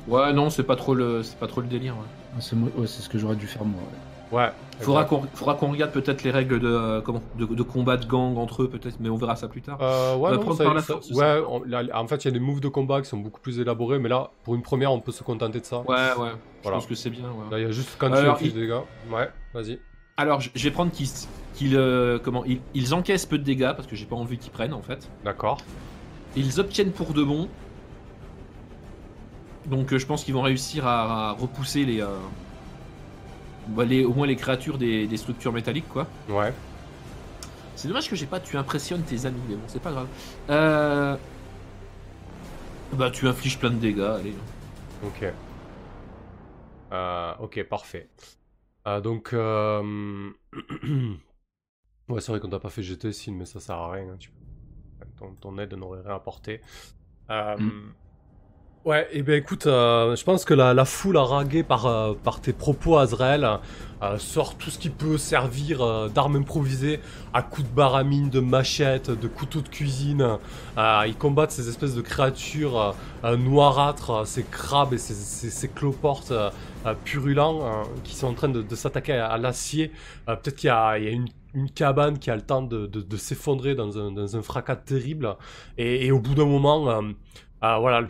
A: Ouais, non, c'est pas trop le, c'est pas trop le délire. Ouais.
C: Ah, C'est moi- ouais, c'est ce que j'aurais dû faire moi. ouais.
B: Ouais.
A: Faudra qu'on, faudra qu'on regarde peut-être les règles de, euh, comment, de, de combat de gang entre eux, peut-être, mais on verra ça plus tard.
B: Euh, ouais,
A: va
B: non,
A: prendre
B: ça-
A: par la
B: ça-
A: force,
B: ouais, on- là, en fait, il y a des moves de combat qui sont beaucoup plus élaborés, mais là, pour une première, on peut se contenter de ça.
A: Ouais, ouais. Je
B: Voilà.
A: pense que c'est bien. ouais.
B: Là, il y a juste quand tu
A: Alors, il-
B: des dégâts. Ouais, vas-y.
A: Alors, je je vais prendre qu'ils, qu'ils, euh, comment, ils, ils encaissent peu de dégâts parce que j'ai pas envie qu'ils prennent en fait.
B: D'accord.
A: Ils obtiennent pour de bon. Donc, euh, je pense qu'ils vont réussir à, à repousser les, euh, bah, les, au moins les créatures des, des structures métalliques, quoi.
B: Ouais.
A: C'est dommage que j'ai pas tu impressionnes tes amis, mais bon, c'est pas grave. Euh... Bah, tu infliges plein de dégâts, allez.
B: Ok. Ok, parfait. Donc, ouais, c'est vrai qu'on t'a pas fait jeter signe, mais ça sert à rien. hein, tu- Ton, ton aide n'aurait rien apporté. Euh,
A: Mm.
B: Ouais, et ben écoute, euh, je pense que la, la foule raguée par, euh, par tes propos, Azrael, euh, sort tout ce qui peut servir d'armes improvisées à coups de baramine, de machettes, de couteaux de cuisine. Ils combattent ces espèces de créatures noirâtres, ces crabes et ces, ces, ces cloportes purulents euh, qui sont en train de, de s'attaquer à, à l'acier. Peut-être qu'il y a, il y a une, une cabane qui a le temps de, de, de s'effondrer dans un, dans un fracas terrible. Et, et au bout d'un moment, euh, euh, voilà,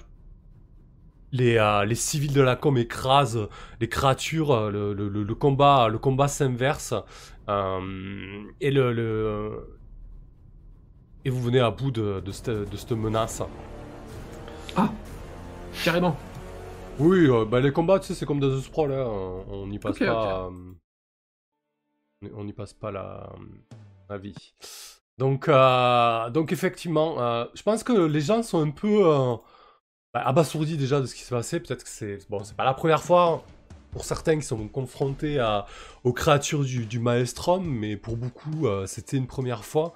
B: les, euh, les civils de la com écrasent les créatures, le, le, le- le combat, le combat s'inverse. et le, le- et vous venez à bout de, de, cette, menace.
A: Carrément.
B: Oui, bah, les combats, tu sais, c'est comme dans The Sprawl, hein, on- n'y passe pas. On n'y passe pas la, la vie. Donc, euh, donc effectivement, euh, je pense que les gens sont un peu euh, bah, abasourdis déjà de ce qui s'est passé. Peut-être que c'est bon, c'est pas la première fois pour certains qui sont confrontés aux créatures du, du Maelstrom, mais pour beaucoup, c'était une première fois.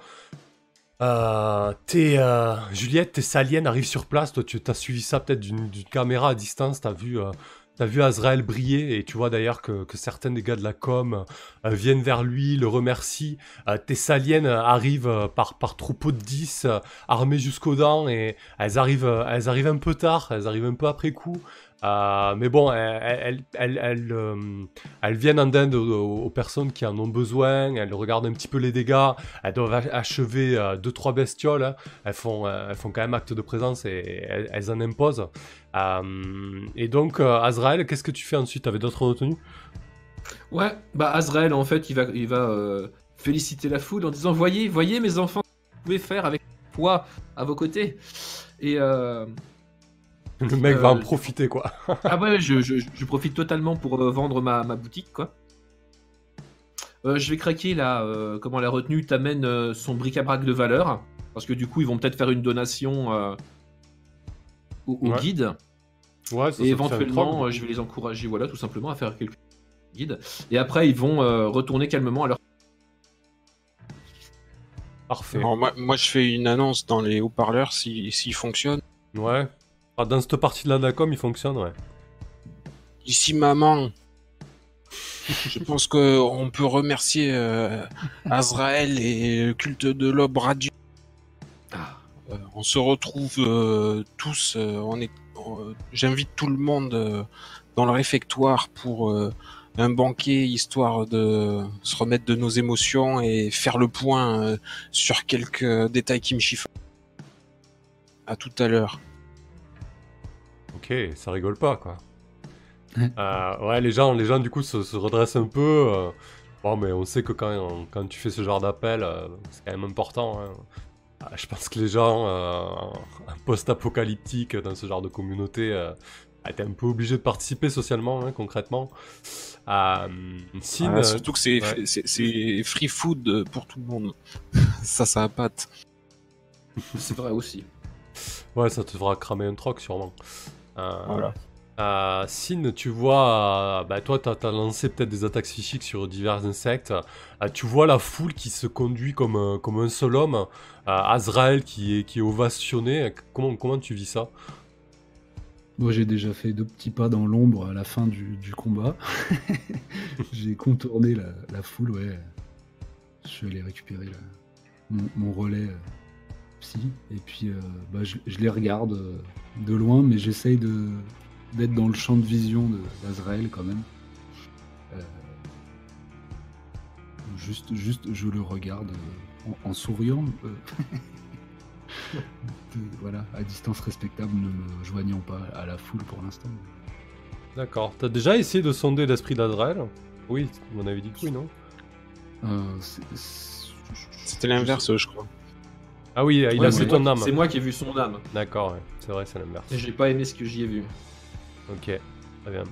B: Juliette, tes saliennes arrivent sur place. Toi, tu as suivi ça peut-être d'une caméra à distance. T'as vu, t'as vu Azrael briller et tu vois d'ailleurs que, que certains des gars de la com euh, viennent vers lui, le remercient. Euh, tes saliennes arrivent euh, par, par troupeau de 10, euh, armées jusqu'aux dents et euh, elles arrivent un peu tard, elles arrivent un peu après coup. Euh, mais bon, elles, euh, viennent en aide aux, personnes qui en ont besoin, elles regardent un petit peu les dégâts, elles doivent ach- achever 2-3 bestioles, hein. elles, font, euh, quand même acte de présence et elles, en imposent. Euh, et donc, euh, Azrael, qu'est-ce que tu fais ensuite? T'avais d'autres retenues?
A: Ouais, bah Azrael en fait il va, euh, féliciter la foule en disant voyez, voyez mes enfants, vous pouvez faire avec moi à vos côtés. Euh,
B: Le mec va en
A: Euh,
B: profiter, quoi.
A: ah ouais, je, je, je profite totalement pour euh, vendre ma, ma boutique quoi. Euh, je vais craquer là, euh, comment la retenue t'amène euh, son bric-à-brac de valeur parce que du coup ils vont peut-être faire une donation euh, au, au
B: Ouais.
A: guide.
B: Ouais, ça,
A: Et
B: ça
A: éventuellement, euh, je vais les encourager, voilà, tout simplement, à faire quelques guides. Et après, ils vont euh, retourner calmement à leur.
B: Parfait.
D: Alors, moi, moi, je fais une annonce dans les haut-parleurs s'il s'il fonctionne.
B: Ouais. Ah, dans cette partie de la Nacom, il fonctionne, ouais.
D: Ici, maman. Je pense qu'on peut remercier euh, Azrael et le culte de l'aube radio.
A: Ah.
D: Euh, on se retrouve euh, tous. euh, J'invite tout le monde dans le réfectoire pour un banquet histoire de se remettre de nos émotions et faire le point sur quelques détails qui me chiffrent. À tout à l'heure.
B: Ok, ça rigole pas, quoi.
C: Ouais.
B: Euh, ouais, les gens, les gens du coup se, se redressent un peu. euh. Bon, mais on sait que quand, quand tu fais ce genre d'appel, euh, c'est quand même important. hein. Euh, je pense que les gens euh, en post-apocalyptique dans ce genre de communauté euh, étaient un peu obligés de participer socialement, hein, concrètement. Euh,
D: Ah, surtout que c'est
B: ouais.
D: free food pour tout le monde. ça, ça a patte.
A: C'est vrai aussi.
B: Ouais, ça te fera cramer un troc sûrement. Euh,
D: Voilà.
B: euh, Sin, tu vois, euh, bah, toi, t'as as lancé peut-être des attaques psychiques sur divers insectes. Euh, tu vois la foule qui se conduit comme, un- comme un seul homme. Euh, Azrael qui est, qui est ovationné. Comment, comment tu vis ça?
C: Moi, j'ai déjà fait deux petits pas dans l'ombre à la fin du, du combat. j'ai contourné la, la foule, ouais. Je suis allé récupérer la- mon, mon relais euh, psy. Et puis, euh, bah, je, je les regarde euh, de loin, mais j'essaye de d'être dans le champ de vision de- d'Azrael quand même. Euh, juste, juste, je le regarde euh, en, en souriant. euh, de- voilà, à distance respectable, ne me joignant pas à la foule pour l'instant.
B: D'accord. T'as déjà essayé de sonder l'esprit d'Azrael? Oui, on avait dit que oui, non?
C: Euh,
D: C'était l'inverse, je crois.
B: Ah oui, il
A: Ouais,
B: a
A: c'est
B: vu ton
A: moi-
B: âme.
A: C'est moi qui ai vu son âme.
B: D'accord, ouais. c'est vrai, c'est l'inverse.
A: Et j'ai pas aimé ce que j'y ai vu.
B: Ok, très bien.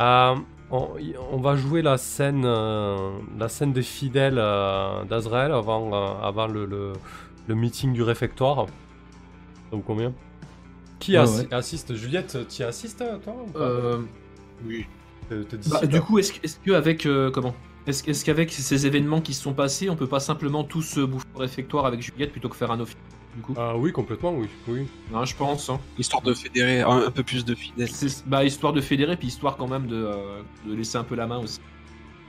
B: Euh, on, va jouer la scène, euh, la scène des fidèles euh, d'Azrael avant, euh, avant le, le, le meeting du réfectoire. Donc combien Qui
C: Ouais,
B: assi-
C: ouais.
B: assiste? Juliette, tu y assistes toi ou pas?
A: Euh,
D: Oui.
A: Bah, du coup, est-ce est qu'avec euh, comment? Est-ce qu'avec ces événements qui se sont passés, on peut pas simplement tous se bouffer au réfectoire avec Juliette plutôt que faire un office Du coup,
B: Ah oui, complètement, oui. oui.
A: Non, je pense. Hein.
D: Histoire de fédérer un, un peu plus de fidèles.
A: Bah, histoire de fédérer, puis histoire quand même de, euh, de laisser un peu la main aussi.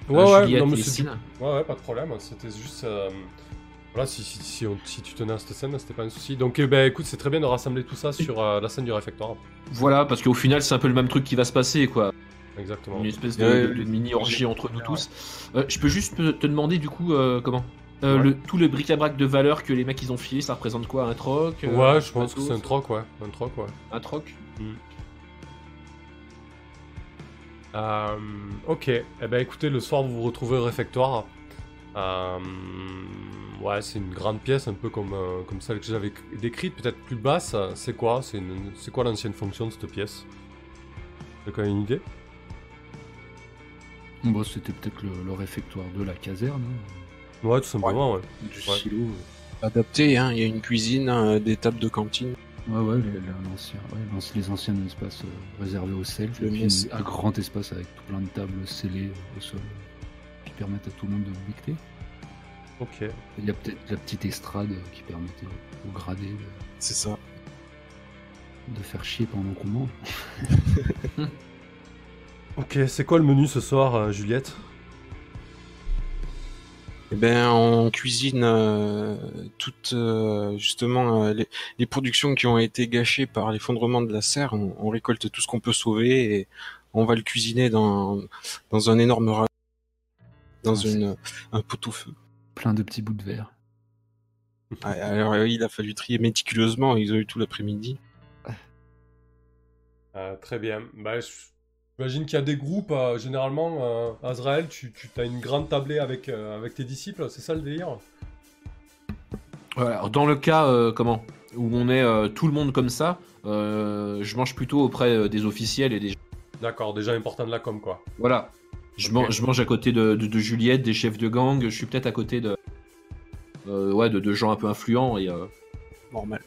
B: Ouais, ouais,
A: Juliette
B: non, mais
A: et
B: c'est. Ouais, ouais, pas de problème. C'était juste. euh, Voilà, si, si, si, on- si tu tenais à cette scène, c'était pas un souci. Donc, eh ben, écoute, c'est très bien de rassembler tout ça sur euh, la scène du réfectoire.
A: Voilà, parce qu'au final, c'est un peu le même truc qui va se passer, quoi.
B: Exactement.
A: Une espèce de,
D: Ouais,
A: de- de mini-orgie
D: j'ai-
A: entre nous
D: ouais.
A: tous. Euh, je peux juste te demander, du coup, euh, comment Euh,
B: Ouais.
A: le, Tout le bric-à-brac de valeur que les mecs ils ont filé, ça représente quoi Un troc euh,
B: Ouais, je pense que c'est un troc, ouais. Un troc, ouais.
A: Un troc
B: Euh, ok, eh ben écoutez, le soir vous vous retrouvez au réfectoire. Euh, ouais, c'est une grande pièce, un peu comme, euh, comme celle que j'avais décrite, peut-être plus basse. C'est quoi? C'est une- quoi l'ancienne fonction de cette pièce? T'as quand même une idée?
C: Bon, c'était peut-être le, le réfectoire de la caserne, hein,
B: Ouais, tout simplement, ouais.
C: du
B: Ouais.
C: silo. euh.
D: Adapté, hein. Il y a une cuisine, euh, des tables de cantine.
C: Ouais, ouais, le- le- l'ancien, ouais, l'ancien- les anciens espaces euh, réservés aux selfs,
D: Le
C: et puis un grand espace avec tout plein de tables scellées au sol qui permettent à tout le monde de becter.
B: Ok.
C: Il y a peut-être la petite estrade qui permettait aux gradés de,
D: C'est ça.
C: de faire chier pendant qu'on mange.
B: Ok, c'est quoi le menu ce soir, euh, Juliette?
D: Eh ben, on cuisine euh, toutes euh, justement euh, les, les productions qui ont été gâchées par l'effondrement de la serre. On, on récolte tout ce qu'on peut sauver et on va le cuisiner dans dans un énorme ra- dans
C: Ah,
D: une un pot-au-feu.
C: Plein de petits bouts de verre.
D: Ah, Alors euh, il a fallu trier méticuleusement. Ils ont eu tout l'après-midi.
B: Euh, Très bien. Bah, je- J'imagine qu'il y a des groupes, euh, généralement, euh, Azrael, tu, tu as une grande tablée avec, euh, avec tes disciples, c'est ça le délire
A: Voilà, dans le cas, euh, comment Où on est euh, tout le monde comme ça, euh, je mange plutôt auprès des officiels et des.
B: D'accord, déjà important de la com, quoi.
A: Voilà. Je, mange, je mange à côté de, de- de Juliette, des chefs de gang, je suis peut-être à côté de. euh, ouais, de, de gens un peu influents et. euh,
D: Normal.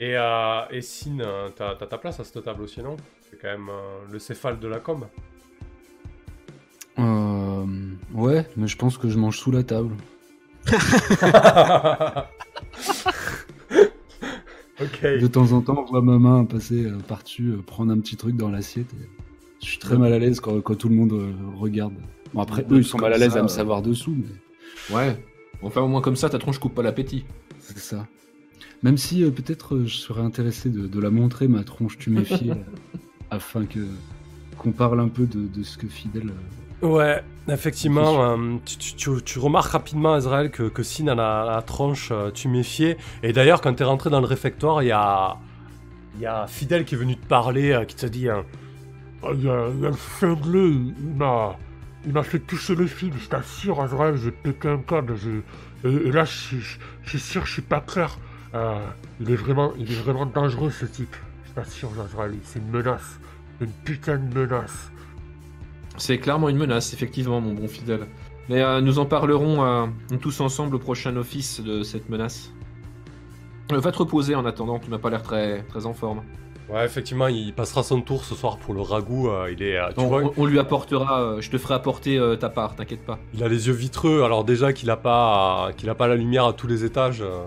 B: Et, euh, et Sin, t'as t'as ta place à cette table aussi, non? C'est quand même euh, le céphale de la com.
C: Euh, ouais, mais je pense que je mange sous la table. De temps en temps, on voit ma main passer euh, par-dessus, euh, prendre un petit truc dans l'assiette. et Je suis très mal à l'aise quand, quand tout le monde euh, regarde. Bon, après, eux, ils sont mal à l'aise à me
A: euh,
C: savoir dessous, mais
A: Ouais. Enfin, au moins comme ça, ta tronche coupe pas l'appétit.
C: c'est ça. Même si euh, peut-être euh, je serais intéressé de, de la montrer, ma tronche tuméfiée, euh, afin que qu'on parle un peu de, de ce que Fidèle. euh,
B: Ouais, effectivement, euh, tu, tu- tu- tu remarques rapidement, Azrael, que, que Sin a la, la tronche euh, tuméfiée. Et d'ailleurs, quand t'es rentré dans le réfectoire, il y a, il y a Fidèle qui est venu te parler, euh, qui te dit
E: Ah, Il y, a il y a le cinglé, il m'a, il m'a fait toucher le fil, je t'assure, Azrael, j'ai pété un câble, je- et, et là, je, suis- je, je suis sûr, je suis pas clair. Euh, il est vraiment, il est vraiment dangereux, ce type. Je t'assure, Azrael, c'est une menace, une putain de menace.
A: C'est clairement une menace, effectivement, mon bon fidèle. Mais euh, nous en parlerons euh, tous ensemble au prochain office de cette menace. Euh, va te reposer en attendant, tu m'as pas l'air très, très en forme.
B: Ouais, effectivement, il passera son tour ce soir pour le ragoût. euh, il est, euh, tu
A: On,
B: vois,
A: on- on lui apportera, euh, je te ferai apporter euh, ta part, t'inquiète pas.
B: il a les yeux vitreux. Alors déjà qu'il a pas, qu'il a pas la lumière à tous les étages. euh,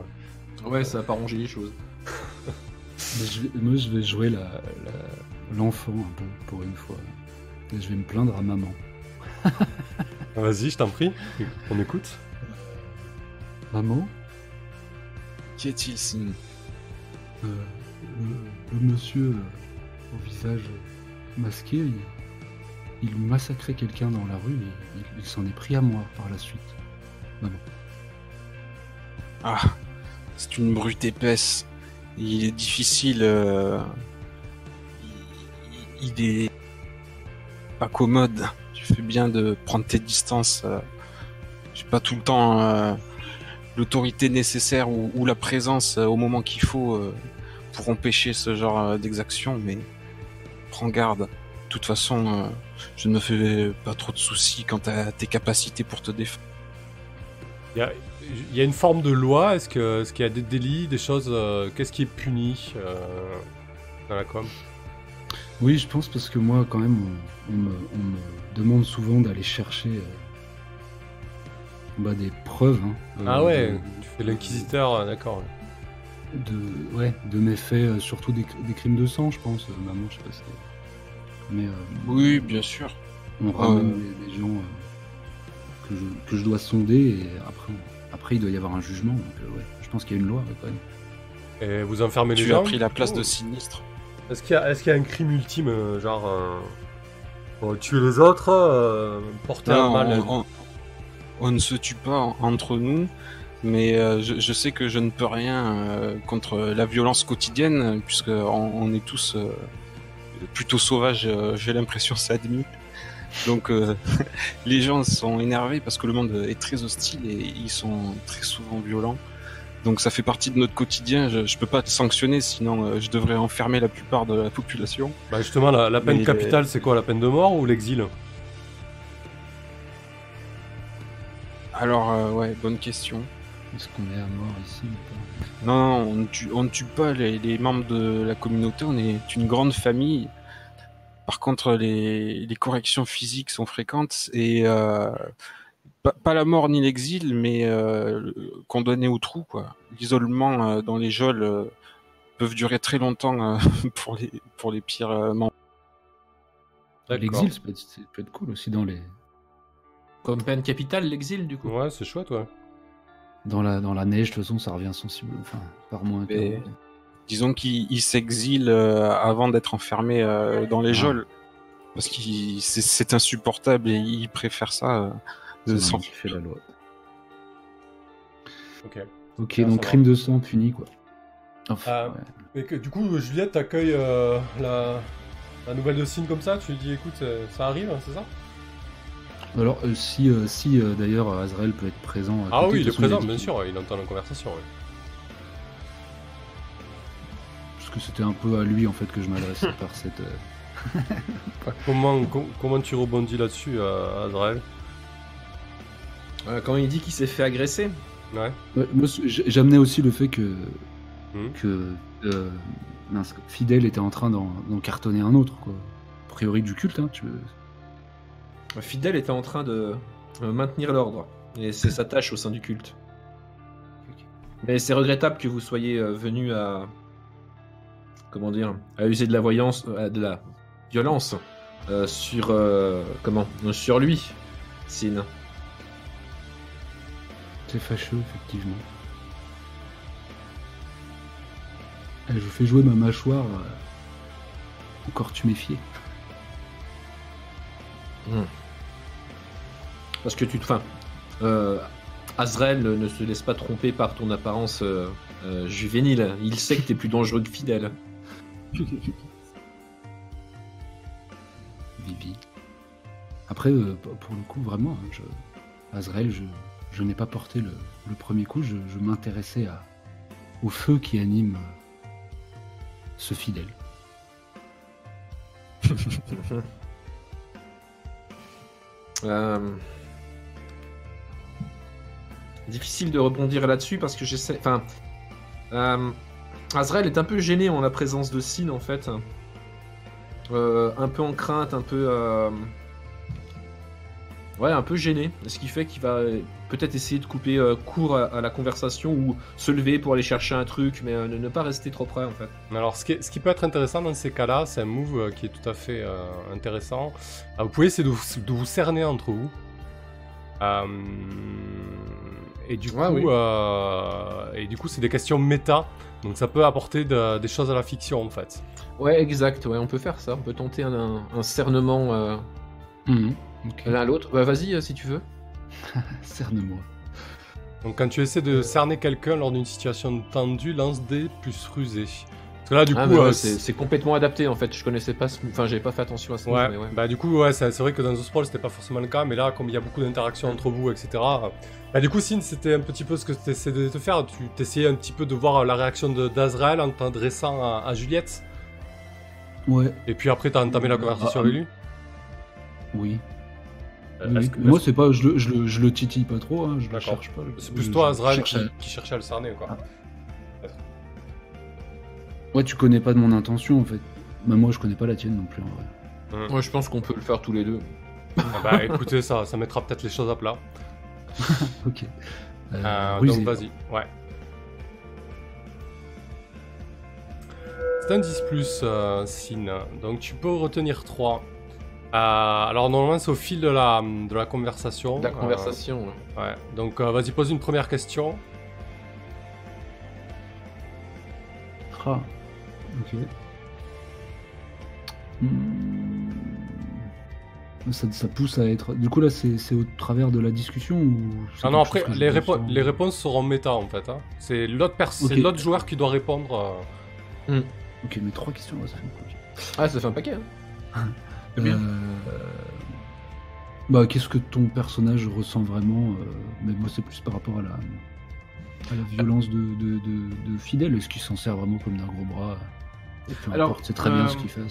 A: Ouais, ça va pas ranger les choses.
C: je vais- moi, je vais jouer la- la- l'enfant un peu pour une fois. Et je vais me plaindre à maman.
B: Vas-y, je t'en prie. On écoute.
C: Maman,
D: Qu'y a-t-il, Sin
C: euh, le, le monsieur euh, au visage masqué, il, il massacrait quelqu'un dans la rue et il, il s'en est pris à moi par la suite.
D: Ah, c'est une brute épaisse. Il est difficile. euh, il, est pas commode. Tu fais bien de prendre tes distances. euh. J'ai pas tout le temps euh, l'autorité nécessaire ou, la présence euh, au moment qu'il faut pour empêcher ce genre d'exaction, mais prends garde. De toute façon, je ne me fais pas trop de soucis quant à tes capacités pour te défendre.
B: Il y a, une forme de loi. Est-ce que- est-ce qu'il y a des délits, des choses. Qu'est-ce qui est puni dans la com?
C: Oui, je pense parce que moi, quand même, on, on me, on me demande souvent d'aller chercher euh, bah, des preuves. hein, euh,
B: Ah ouais,
C: de-
B: tu fais l'inquisiteur, euh, d'accord.
C: de, ouais, de mes faits, euh, surtout des, des crimes de sang, je pense. Euh, maman, je sais pas si. Mais euh,
D: Oui, bien sûr.
C: on ramène des, des gens euh, que, je, que je dois sonder et après, après il doit y avoir un jugement. Donc, euh, ouais, je pense qu'il y a une loi ouais, quand même.
B: Et vous enfermez les
D: Tu
B: gens
D: as pris la place
B: Oh.
D: de sinistre.
B: Est-ce qu'il y, a- est-ce qu'il y a un crime ultime, euh, genre. euh, bon, tuer les autres, euh, porter un mal
D: on, on- on ne se tue pas en- entre nous, mais euh, je, je sais que je ne peux rien euh, contre la violence quotidienne, puisque on, on est tous euh, plutôt sauvages. euh, J'ai l'impression, c'est admis. Donc euh, les gens sont énervés parce que le monde est très hostile et ils sont très souvent violents. Donc ça fait partie de notre quotidien. Je, je peux pas te sanctionner, sinon euh, je devrais enfermer la plupart de la population.
B: Bah justement, la, la peine
D: Mais
B: capitale, c'est quoi La peine de mort ou l'exil?
D: Alors euh, ouais, bonne question.
C: Est-ce qu'on est à mort ici ou pas?
D: Non, non, on ne tue, on ne tue pas les, les membres de la communauté, on est une grande famille. Par contre, les, les corrections physiques sont fréquentes et euh, pas, pas la mort ni l'exil, mais euh, condamné au trou. quoi. L'isolement euh, dans les geôles euh, peuvent durer très longtemps euh, pour, les, pour les pires euh, membres.
C: L'exil, ça peut, être, ça peut être cool aussi dans les
A: Comme peine capitale, l'exil, du coup.
B: Ouais, c'est chouette, ouais.
C: dans la dans la neige. De toute façon, ça revient sensible. Enfin, par moins.
D: Mais- Disons qu'il il s'exile euh, avant d'être enfermé euh, dans les
C: Ah.
D: geôles. Parce que c'est c'est insupportable et il préfère ça. Euh, de s'en-
C: qui fait la loi.
B: Ok.
C: Ok,
B: Ah,
C: donc
B: va.
C: crime de sang puni quoi. Enfin, ouais.
B: Que, du coup, Juliette t'accueille euh, la, la nouvelle de Signe comme ça Tu lui dis, écoute, euh, ça arrive, c'est ça?
C: Alors euh, si euh, si euh, d'ailleurs euh, Azrael peut être présent. à
B: Ah
C: côté,
B: oui, il est présent, bien sûr, il entend la conversation. ouais.
C: Parce que c'était un peu à lui en fait que je m'adressais par cette. euh,
B: Comment, com- comment tu rebondis là-dessus, euh, Azrael?
A: Euh, quand il dit qu'il s'est fait agresser,
B: Ouais.
C: Ouais, moi, c- j- j'amenais aussi le fait que que euh, mince, Fidèle était en train d'en cartonner un autre quoi. A priori du culte, hein, tu veux.
A: Fidel était en train de euh, maintenir l'ordre. Et c'est sa tâche au sein du culte. Mais c'est regrettable que vous soyez euh, venu à. Comment dire À user de la voyance. de la violence. euh, sur. euh, comment Sur lui, Sin.
C: C'est fâcheux effectivement. Et je fais jouer ma mâchoire. euh, Encore tu méfier.
A: Parce que tu te. Enfin. Euh, Azrael ne se laisse pas tromper par ton apparence euh, euh, juvénile. Il sait que t'es plus dangereux que fidèle.
C: Vivi. Après, euh, pour le coup, vraiment, hein, je... Azrael, je, je n'ai pas porté le, premier coup, je, m'intéressais au feu qui anime euh, ce fidèle.
A: Euh, Difficile de rebondir là-dessus parce que j'essaie. Enfin. euh, Azrael est un peu gêné en la présence de Sin en fait. Un peu en crainte, un peu. Ouais, un peu gêné, ce qui fait qu'il va peut-être essayer de couper euh, court à, à la conversation ou se lever pour aller chercher un truc, mais euh, ne, ne pas rester trop près en fait.
B: Alors, ce qui, est- ce qui peut être intéressant dans ces cas-là, c'est un move euh, qui est tout à fait euh, intéressant. Euh, vous pouvez essayer de vous, de vous cerner entre vous. Euh, et du coup,
A: Ouais, oui.
B: euh, et du coup, c'est des questions méta, donc ça peut apporter de- des choses à la fiction en fait.
A: Ouais, exact, ouais, on peut faire ça, on peut tenter un, un- un cernement euh,
C: Mhm.
A: L'un à l'autre. Bah, vas-y euh, si tu veux.
C: Cerne-moi.
B: Donc, quand tu essaies de cerner quelqu'un lors d'une situation tendue, lance des plus rusés. Parce que là, du
A: Ah,
B: coup,
A: ouais,
B: euh,
A: c'est complètement adapté en fait, je connaissais pas ce... Enfin, j'avais pas fait attention à ça,
B: Ouais, bah du coup, ouais, c'est vrai que dans The Sprawl, c'était pas forcément le cas, mais là, comme il y a beaucoup d'interactions entre vous, etc. Bah du coup, Sin, c'était un petit peu ce que tu essayais de te faire. Tu t'essayais un petit peu de voir la réaction de- d'Azrael en t'adressant à, à Juliette.
C: Ouais,
B: Et puis après, t'as entamé la conversation
C: Ah,
B: avec lui.
C: oui.
B: Euh,
C: Oui,
B: que-
C: Moi, c'est pas, je, le- je, le- je le titille pas trop, hein, je le cherche pas.
B: C'est plus toi,
C: je
B: Azrael,
C: cherche
B: qui,
C: à-
B: qui cherchait à le cerner, quoi.
C: Ah. Ouais, tu connais pas de mon intention en fait. Bah, moi, je connais pas la tienne non plus en vrai.
A: Moi je pense qu'on peut le faire tous les deux.
B: Ah bah écoutez, ça, ça mettra peut-être les choses à plat.
C: Ok. Euh,
B: Euh, donc vas-y, ouais. C'est un 10 plus, euh, Sin. Donc tu peux retenir 3. Alors normalement c'est au fil de la, de la conversation.
A: La
B: Euh,
A: conversation. ouais.
B: ouais. Donc euh, vas-y, pose une première question.
C: Ah. Ok. Hmm. Ça, ça pousse à être. Du coup, là, c'est c'est au travers de la discussion ou.
B: Ah non, après, les, répo- les réponses seront méta en fait. hein. C'est l'autre joueur qui doit répondre. euh.
C: Ok, mais trois questions, ouais, ça fait beaucoup.
A: Ah, ça fait un paquet. Hein. Bien.
C: Euh, Bah, qu'est-ce que ton personnage ressent vraiment euh, Mais moi, c'est plus par rapport à la, à la violence de, de, de, de Fidèle. Est-ce qu'il s'en sert vraiment comme d'un gros bras peu
A: Alors,
C: c'est très bien
A: euh,
C: ce qu'il fait.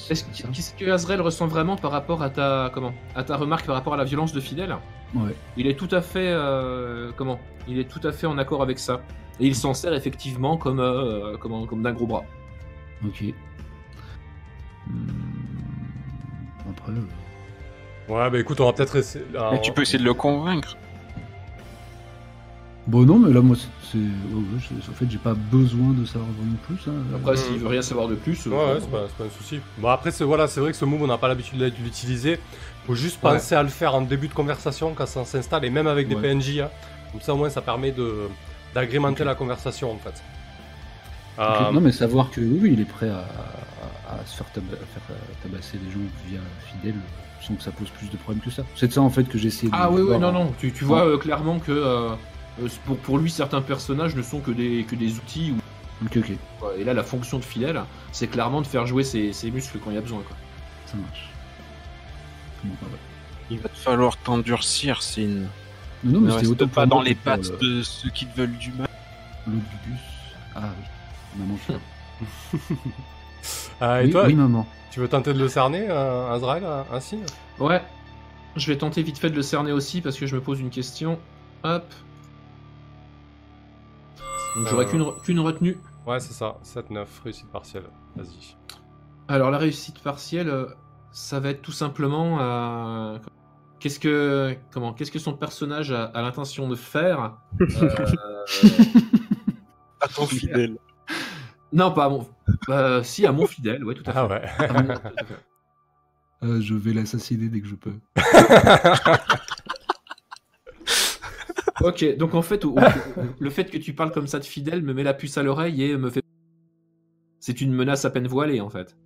A: qu'est-ce que Azrael ressent vraiment par rapport à ta comment à ta remarque par rapport à la violence de Fidèle
C: Ouais.
A: Il est tout à fait euh, comment Il est tout à fait en accord avec ça. Et il s'en sert effectivement comme euh, comme, comme d'un gros bras.
C: Ok. Hmm, Après.
B: Ouais, bah écoute, on va peut-être essayer. alors,
D: Mais tu peux essayer de le convaincre.
C: Bon, non, mais là, moi, c'est. en fait, j'ai pas besoin de savoir vraiment plus. hein.
A: Après,
B: Mhm.
A: s'il veut rien savoir de plus, euh,
B: Ouais, ouais, c'est pas, un souci. Bon, après, c'est voilà, c'est vrai que ce move, on n'a pas l'habitude de l'utiliser. Faut juste
A: Ouais.
B: penser à le faire en début de conversation quand ça s'installe, et même avec des
C: Ouais.
B: PNJ. hein. Comme ça, au moins, ça permet de d'agrémenter la conversation, en fait. Euh,
C: Non, mais savoir que oui, il est prêt à, à- se faire, euh, tabasser les gens via Fidèle sans que ça pose plus de problèmes que ça. C'est de ça en fait que j'ai essayé de.
A: Ah oui, oui, non,
C: en-
A: non. Tu, tu vois euh, clairement que euh, pour, pour lui, certains personnages ne sont que des, que des outils. Ou,
C: Ok, ok.
A: Et là, la fonction de fidèle, c'est clairement de faire jouer ses, ses muscles quand il y a besoin. Quoi.
C: ça marche. Bon, bah, ouais.
D: Il va te falloir t'endurcir, Sin.
C: Non, mais c'était
D: reste
C: autant
D: pas dans les pattes
C: le-
D: de ceux qui te veulent du mal.
C: l'autre du bus. Ah oui, maman. je-
B: euh, et
C: oui,
B: toi,
C: oui, maman.
B: tu veux tenter de le cerner, euh, Azrael, euh, ainsi
A: Ouais. Je vais tenter vite fait de le cerner aussi parce que je me pose une question. Hop. Donc j'aurai
B: Euh.
A: qu'une re- qu'une retenue.
B: Ouais, c'est ça. 7-9, réussite partielle. Vas-y.
A: Alors la réussite partielle, ça va être tout simplement euh, qu'est-ce que comment qu'est-ce que son personnage a, a l'intention de faire Euh,
D: À ton fidèle.
A: Non, pas à mon. euh, si à mon fidèle, ouais, tout à fait.
B: Ah ouais.
A: À mon-.
C: Euh, je vais l'assassiner dès que je peux.
A: Ok, donc en fait, au- au- le fait que tu parles comme ça de fidèle me met la puce à l'oreille et me fait. C'est une menace à peine voilée en fait.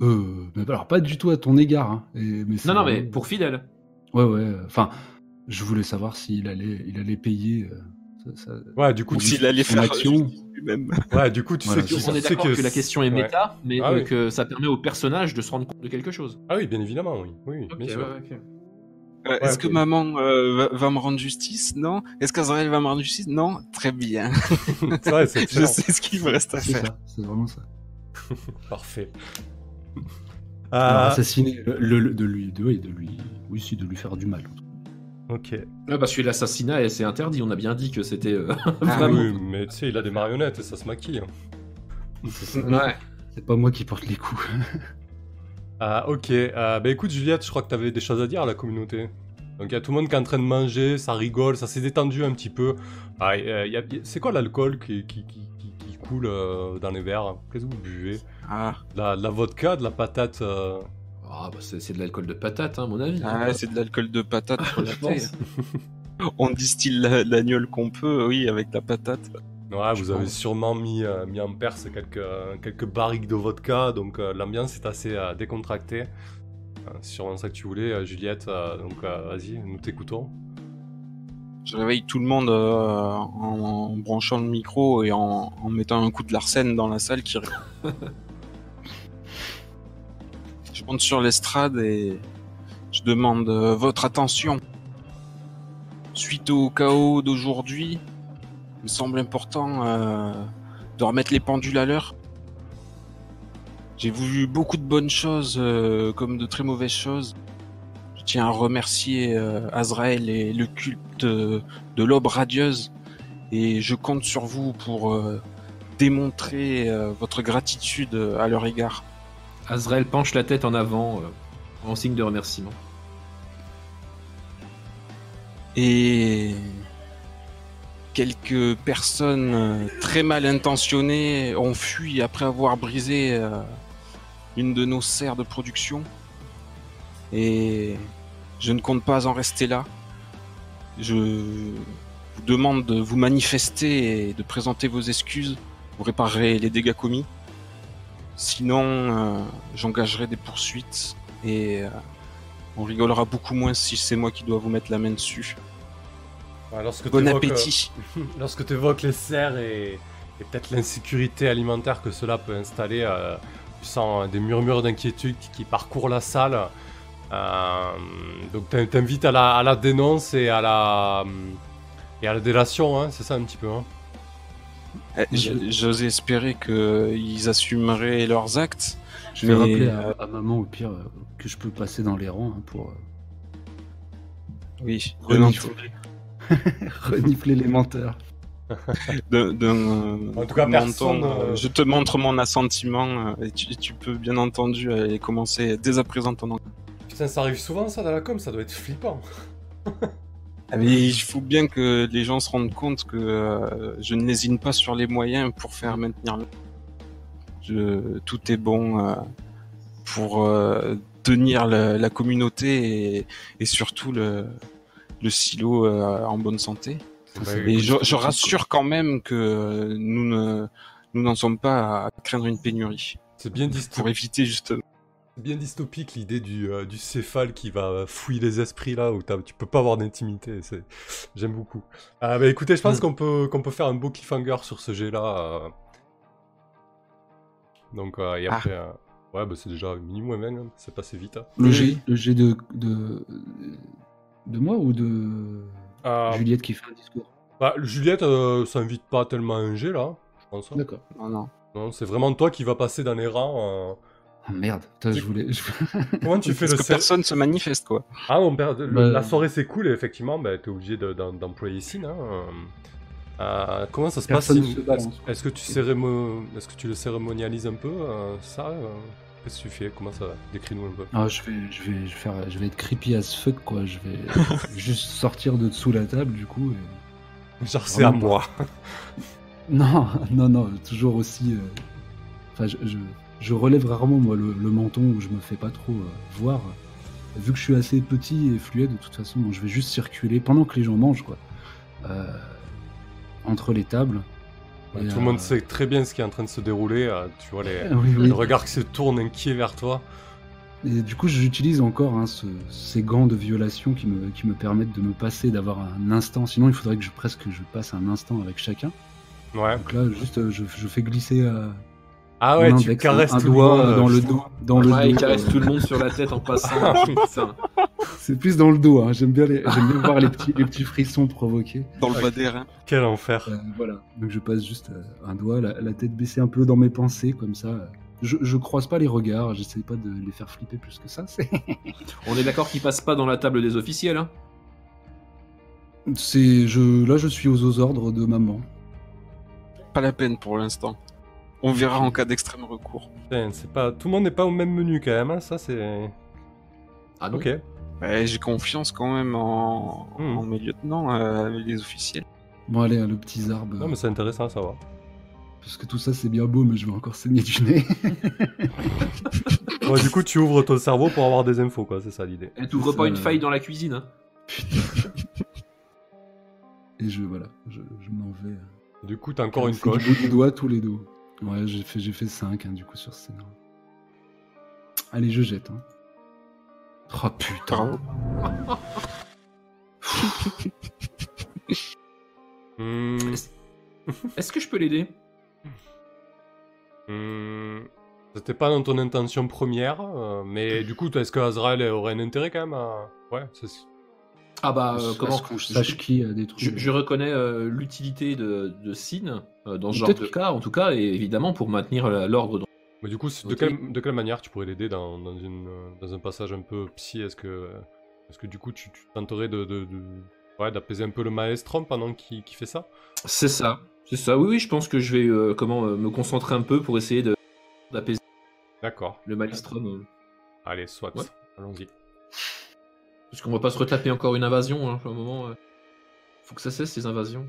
C: Euh, mais alors pas du tout à ton égard. Hein. Et- mais c'est
A: Non, non, mais
C: vraiment-
A: pour fidèle.
C: Ouais, ouais. euh, Enfin, je voulais savoir s'il allait, il allait payer. euh, ça-
B: Ouais, du coup,
C: Ou
B: tu,
D: S'il allait faire
C: action.
D: lui-même.
B: ouais, du coup, tu
C: Voilà,
B: sais, tu
C: c'est
A: On est
B: sais
A: d'accord que... la question est
B: ouais.
A: méta, mais
B: Ah
A: euh,
B: oui.
A: que ça permet au personnage de se rendre compte de quelque chose.
B: Ah oui, bien évidemment, oui. Oui, bien sûr.
D: Euh, Est-ce que maman euh, va, va me rendre justice? Non. Est-ce qu'Azrael va me rendre justice? Non. Très bien.
B: c'est vrai, c'est
D: Je sais ce qu'il me reste à
C: C'est
D: faire.
C: ça, c'est vraiment ça.
B: Parfait. Euh,
C: assassiner le, le- de lui, de, oui, de lui, oui, si, de lui faire du mal.
B: Ok.
A: Ouais, parce que l'assassinat, c'est interdit. On a bien dit que c'était euh,
D: Ah.
B: Oui, mais tu sais, il a des marionnettes et ça se maquille.
A: Ouais.
C: C'est pas moi qui porte les coups.
B: Ah, ok. Euh, bah écoute, Juliette, je crois que t'avais des choses à dire à la communauté. Donc il y a tout le monde qui est en train de manger, ça rigole, ça s'est détendu un petit peu. Ah, euh, c'est quoi l'alcool qui, qui, qui, qui- qui coule euh, dans les verres? Qu'est-ce que vous buvez?
D: Ah,
B: de la, la vodka, de la patate euh,
A: Ah, bah, c'est c'est de l'alcool de patate, hein, à mon avis.
D: ah, c'est de l'alcool de patate pour la
A: Je pense.
D: On distille la- l'agneau qu'on peut, oui, avec la patate.
B: Ouais,
A: Je
B: vous avez sûrement mis, euh, mis en perce quelques, quelques barriques de vodka, donc euh, l'ambiance est assez euh, décontractée. Euh, c'est sûrement ça que tu voulais, euh, Juliette, euh, donc euh, vas-y, nous t'écoutons.
D: Je réveille tout le monde euh, en, en branchant le micro et en, en mettant un coup de larcène dans la salle qui. monte sur l'estrade et je demande euh, votre attention. Suite au chaos d'aujourd'hui, il me semble important euh, de remettre les pendules à l'heure. J'ai vu beaucoup de bonnes choses euh, comme de très mauvaises choses. Je tiens à remercier Azrael et le culte de l'aube radieuse et je compte sur vous pour démontrer votre gratitude à leur égard.
A: Azrael penche la tête en avant euh, en signe de remerciement.
D: Et quelques personnes euh, très mal intentionnées ont fui après avoir brisé euh, une de nos serres de production. Et je ne compte pas en rester là. Je vous demande de vous manifester et de présenter vos excuses. Vous réparerez les dégâts commis. Sinon, euh, j'engagerai des poursuites et euh, on rigolera beaucoup moins si c'est moi qui dois vous mettre la main dessus.
B: Ouais, lorsque
D: Bon
B: euh,
D: appétit.
B: Lorsque tu évoques les serres et, et peut-être l'insécurité alimentaire que cela peut installer, tu sens des murmures d'inquiétude qui, parcourent la salle. Donc t'in- t'invites à la, à la dénonce et à la, et à la délation, hein, c'est ça un petit peu. Hein?
D: Eh, j- J'ose espérer qu'ils assumeraient leurs actes.
C: Je vais
D: Mais,
C: rappeler
D: euh,
C: à, à maman au pire euh, que je peux passer dans les rangs hein, pour euh,
D: Oui,
C: renifler, renifler les menteurs.
D: euh,
B: En tout cas, personne,
D: euh,
B: euh,
D: Je te montre mon assentiment euh, et tu, tu peux bien entendu aller commencer dès à présent ton enquête.
B: Putain, ça arrive souvent ça dans la com, ça doit être flippant.
D: Ah, Mais il faut bien que les gens se rendent compte que euh, je ne lésine pas sur les moyens pour faire maintenir le. Je, tout est bon euh, pour euh, tenir la, la communauté et, et surtout le, le silo en bonne santé.
B: Bah,
D: Et je, je rassure quand même que nous ne nous n'en sommes pas à craindre une pénurie
B: C'est bien,
D: pour
B: dysto-
D: éviter justement.
B: Bien dystopique l'idée du, euh, du céphale qui va fouiller les esprits là où tu peux pas avoir d'intimité. c'est- J'aime beaucoup. Ah, bah écoutez, je pense
A: Mm.
B: qu'on peut, qu'on peut faire un beau cliffhanger sur ce jet là. Donc, euh, et
D: Ah.
B: après, euh, ouais, bah c'est déjà minimum 20, hein, c'est passé vite. hein.
C: Le jet, le jet de, de de moi ou de
B: Euh,
C: Juliette qui fait un discours?
B: bah, Juliette, euh, ça invite pas tellement à un jet là, je pense. hein.
C: D'accord.
D: Non, non.
B: Non, c'est vraiment toi qui va passer dans les rangs.
C: Ah merde, Putain, je voulais. je-
B: Comment tu fais
D: Parce
B: le
D: que personne se manifeste quoi.
B: Ah, mon père, le-
C: Bah,
B: la soirée c'est cool et effectivement, bah, t'es obligé d'employer Sin. Hein. Euh, comment ça se passe
C: Personne
B: Sin
C: se.
B: Est-ce que, tu cérémo- est-ce que tu le cérémonialises un peu, euh, ça euh Qu'est-ce que tu fais Comment ça Décris-nous un peu.
C: Ah, je vais, je vais, je vais faire, je vais être creepy as fuck quoi. Je vais juste sortir de dessous la table du coup. et-
B: Genre, c'est à moi.
C: Non, non, non, toujours aussi. euh, Enfin, je, je, je relève rarement moi le, le menton où je me fais pas trop euh, voir. Vu que je suis assez petit et fluet, de toute façon, je vais juste circuler pendant que les gens mangent quoi. Euh, entre les tables.
B: Ouais, Tout le monde
C: euh,
B: sait très bien ce qui est en train de se dérouler. tu vois les,
C: Oui, oui.
B: le regard qui se tourne inquiet vers toi.
C: Et du coup, j'utilise encore hein, ce- ces gants de violation qui me, qui me permettent de me passer, d'avoir un instant. Sinon, il faudrait que je presque je passe un instant avec chacun.
B: Ouais.
C: Donc là, juste, je, je fais glisser euh,
B: Ah ouais, tu caresses
C: un, un
B: tout le
C: doigt
B: monde,
C: euh, dans le dos. Dans le
A: Ouais, il caresse tout le monde sur la tête en passant.
C: C'est plus dans le dos. Hein. J'aime bien, les- j'aime bien voir les petits, les petits frissons provoqués.
D: Dans le bas des reins.
B: Quel enfer.
C: Euh, voilà. Donc je passe juste euh, un doigt, la, la tête baissée un peu dans mes pensées, comme ça. Je, je croise pas les regards, j'essaie pas de les faire flipper plus que ça.
A: On est d'accord qu'il passe pas dans la table des officiels. Hein
C: c'est, je, là, je suis aux, aux ordres de maman.
D: Pas la peine pour l'instant. On verra en cas d'extrême recours.
B: Putain, c'est pas... Tout le monde n'est pas au même menu quand même, hein, ça c'est...
A: ah non.
B: Ok.
D: Bah, J'ai confiance quand même en,
B: Hmm.
D: en mes lieutenants, euh, les officiels.
C: Bon, allez, hein, le petit zarbe.
B: Non, mais c'est intéressant à savoir.
C: Parce que tout ça, c'est bien beau, mais je vais encore saigner du nez.
B: Ouais, du coup, tu ouvres ton cerveau pour avoir des infos, quoi. C'est ça l'idée.
A: Elle t'ouvre pas une faille dans la cuisine. Hein.
C: Et je, voilà, je, je m'en vais.
B: Du coup, t'as encore une
C: C'est du
B: coche.
C: bout du doigt tous les dos. Ouais, j'ai fait, j'ai fait 5 du coup sur ce scénario. Allez, je jette. Hein. Oh putain.
A: Est-ce que je peux l'aider?
B: Hmm, C'était pas dans ton intention première, euh, mais du coup, est-ce que Azrael aurait un intérêt quand même à... Ouais, c'est...
A: Ah bah euh, comment
C: sache qui a détruit.
A: je, je reconnais euh, l'utilité de, de Sin euh, dans ce genre de cas, en tout cas, et évidemment pour maintenir l'ordre. dans-
B: Mais du coup, de, quelle, de quelle manière tu pourrais l'aider dans, dans, une, euh, dans un passage un peu psy? Est-ce que, est-ce que du coup, tu, tu tenterais de, de, de- ouais, d'apaiser un peu le maestro pendant qu'il fait ça?
A: C'est ça, c'est ça. Oui, oui, je pense que je vais euh, comment euh, me concentrer un peu pour essayer de d'apaiser
B: D'accord.
A: le maelstrom, euh,
B: Allez, soit.
A: Ouais.
B: Allons-y.
A: Parce qu'on va pas se retaper encore une invasion. Hein, pour un moment, euh. faut que ça cesse ces invasions.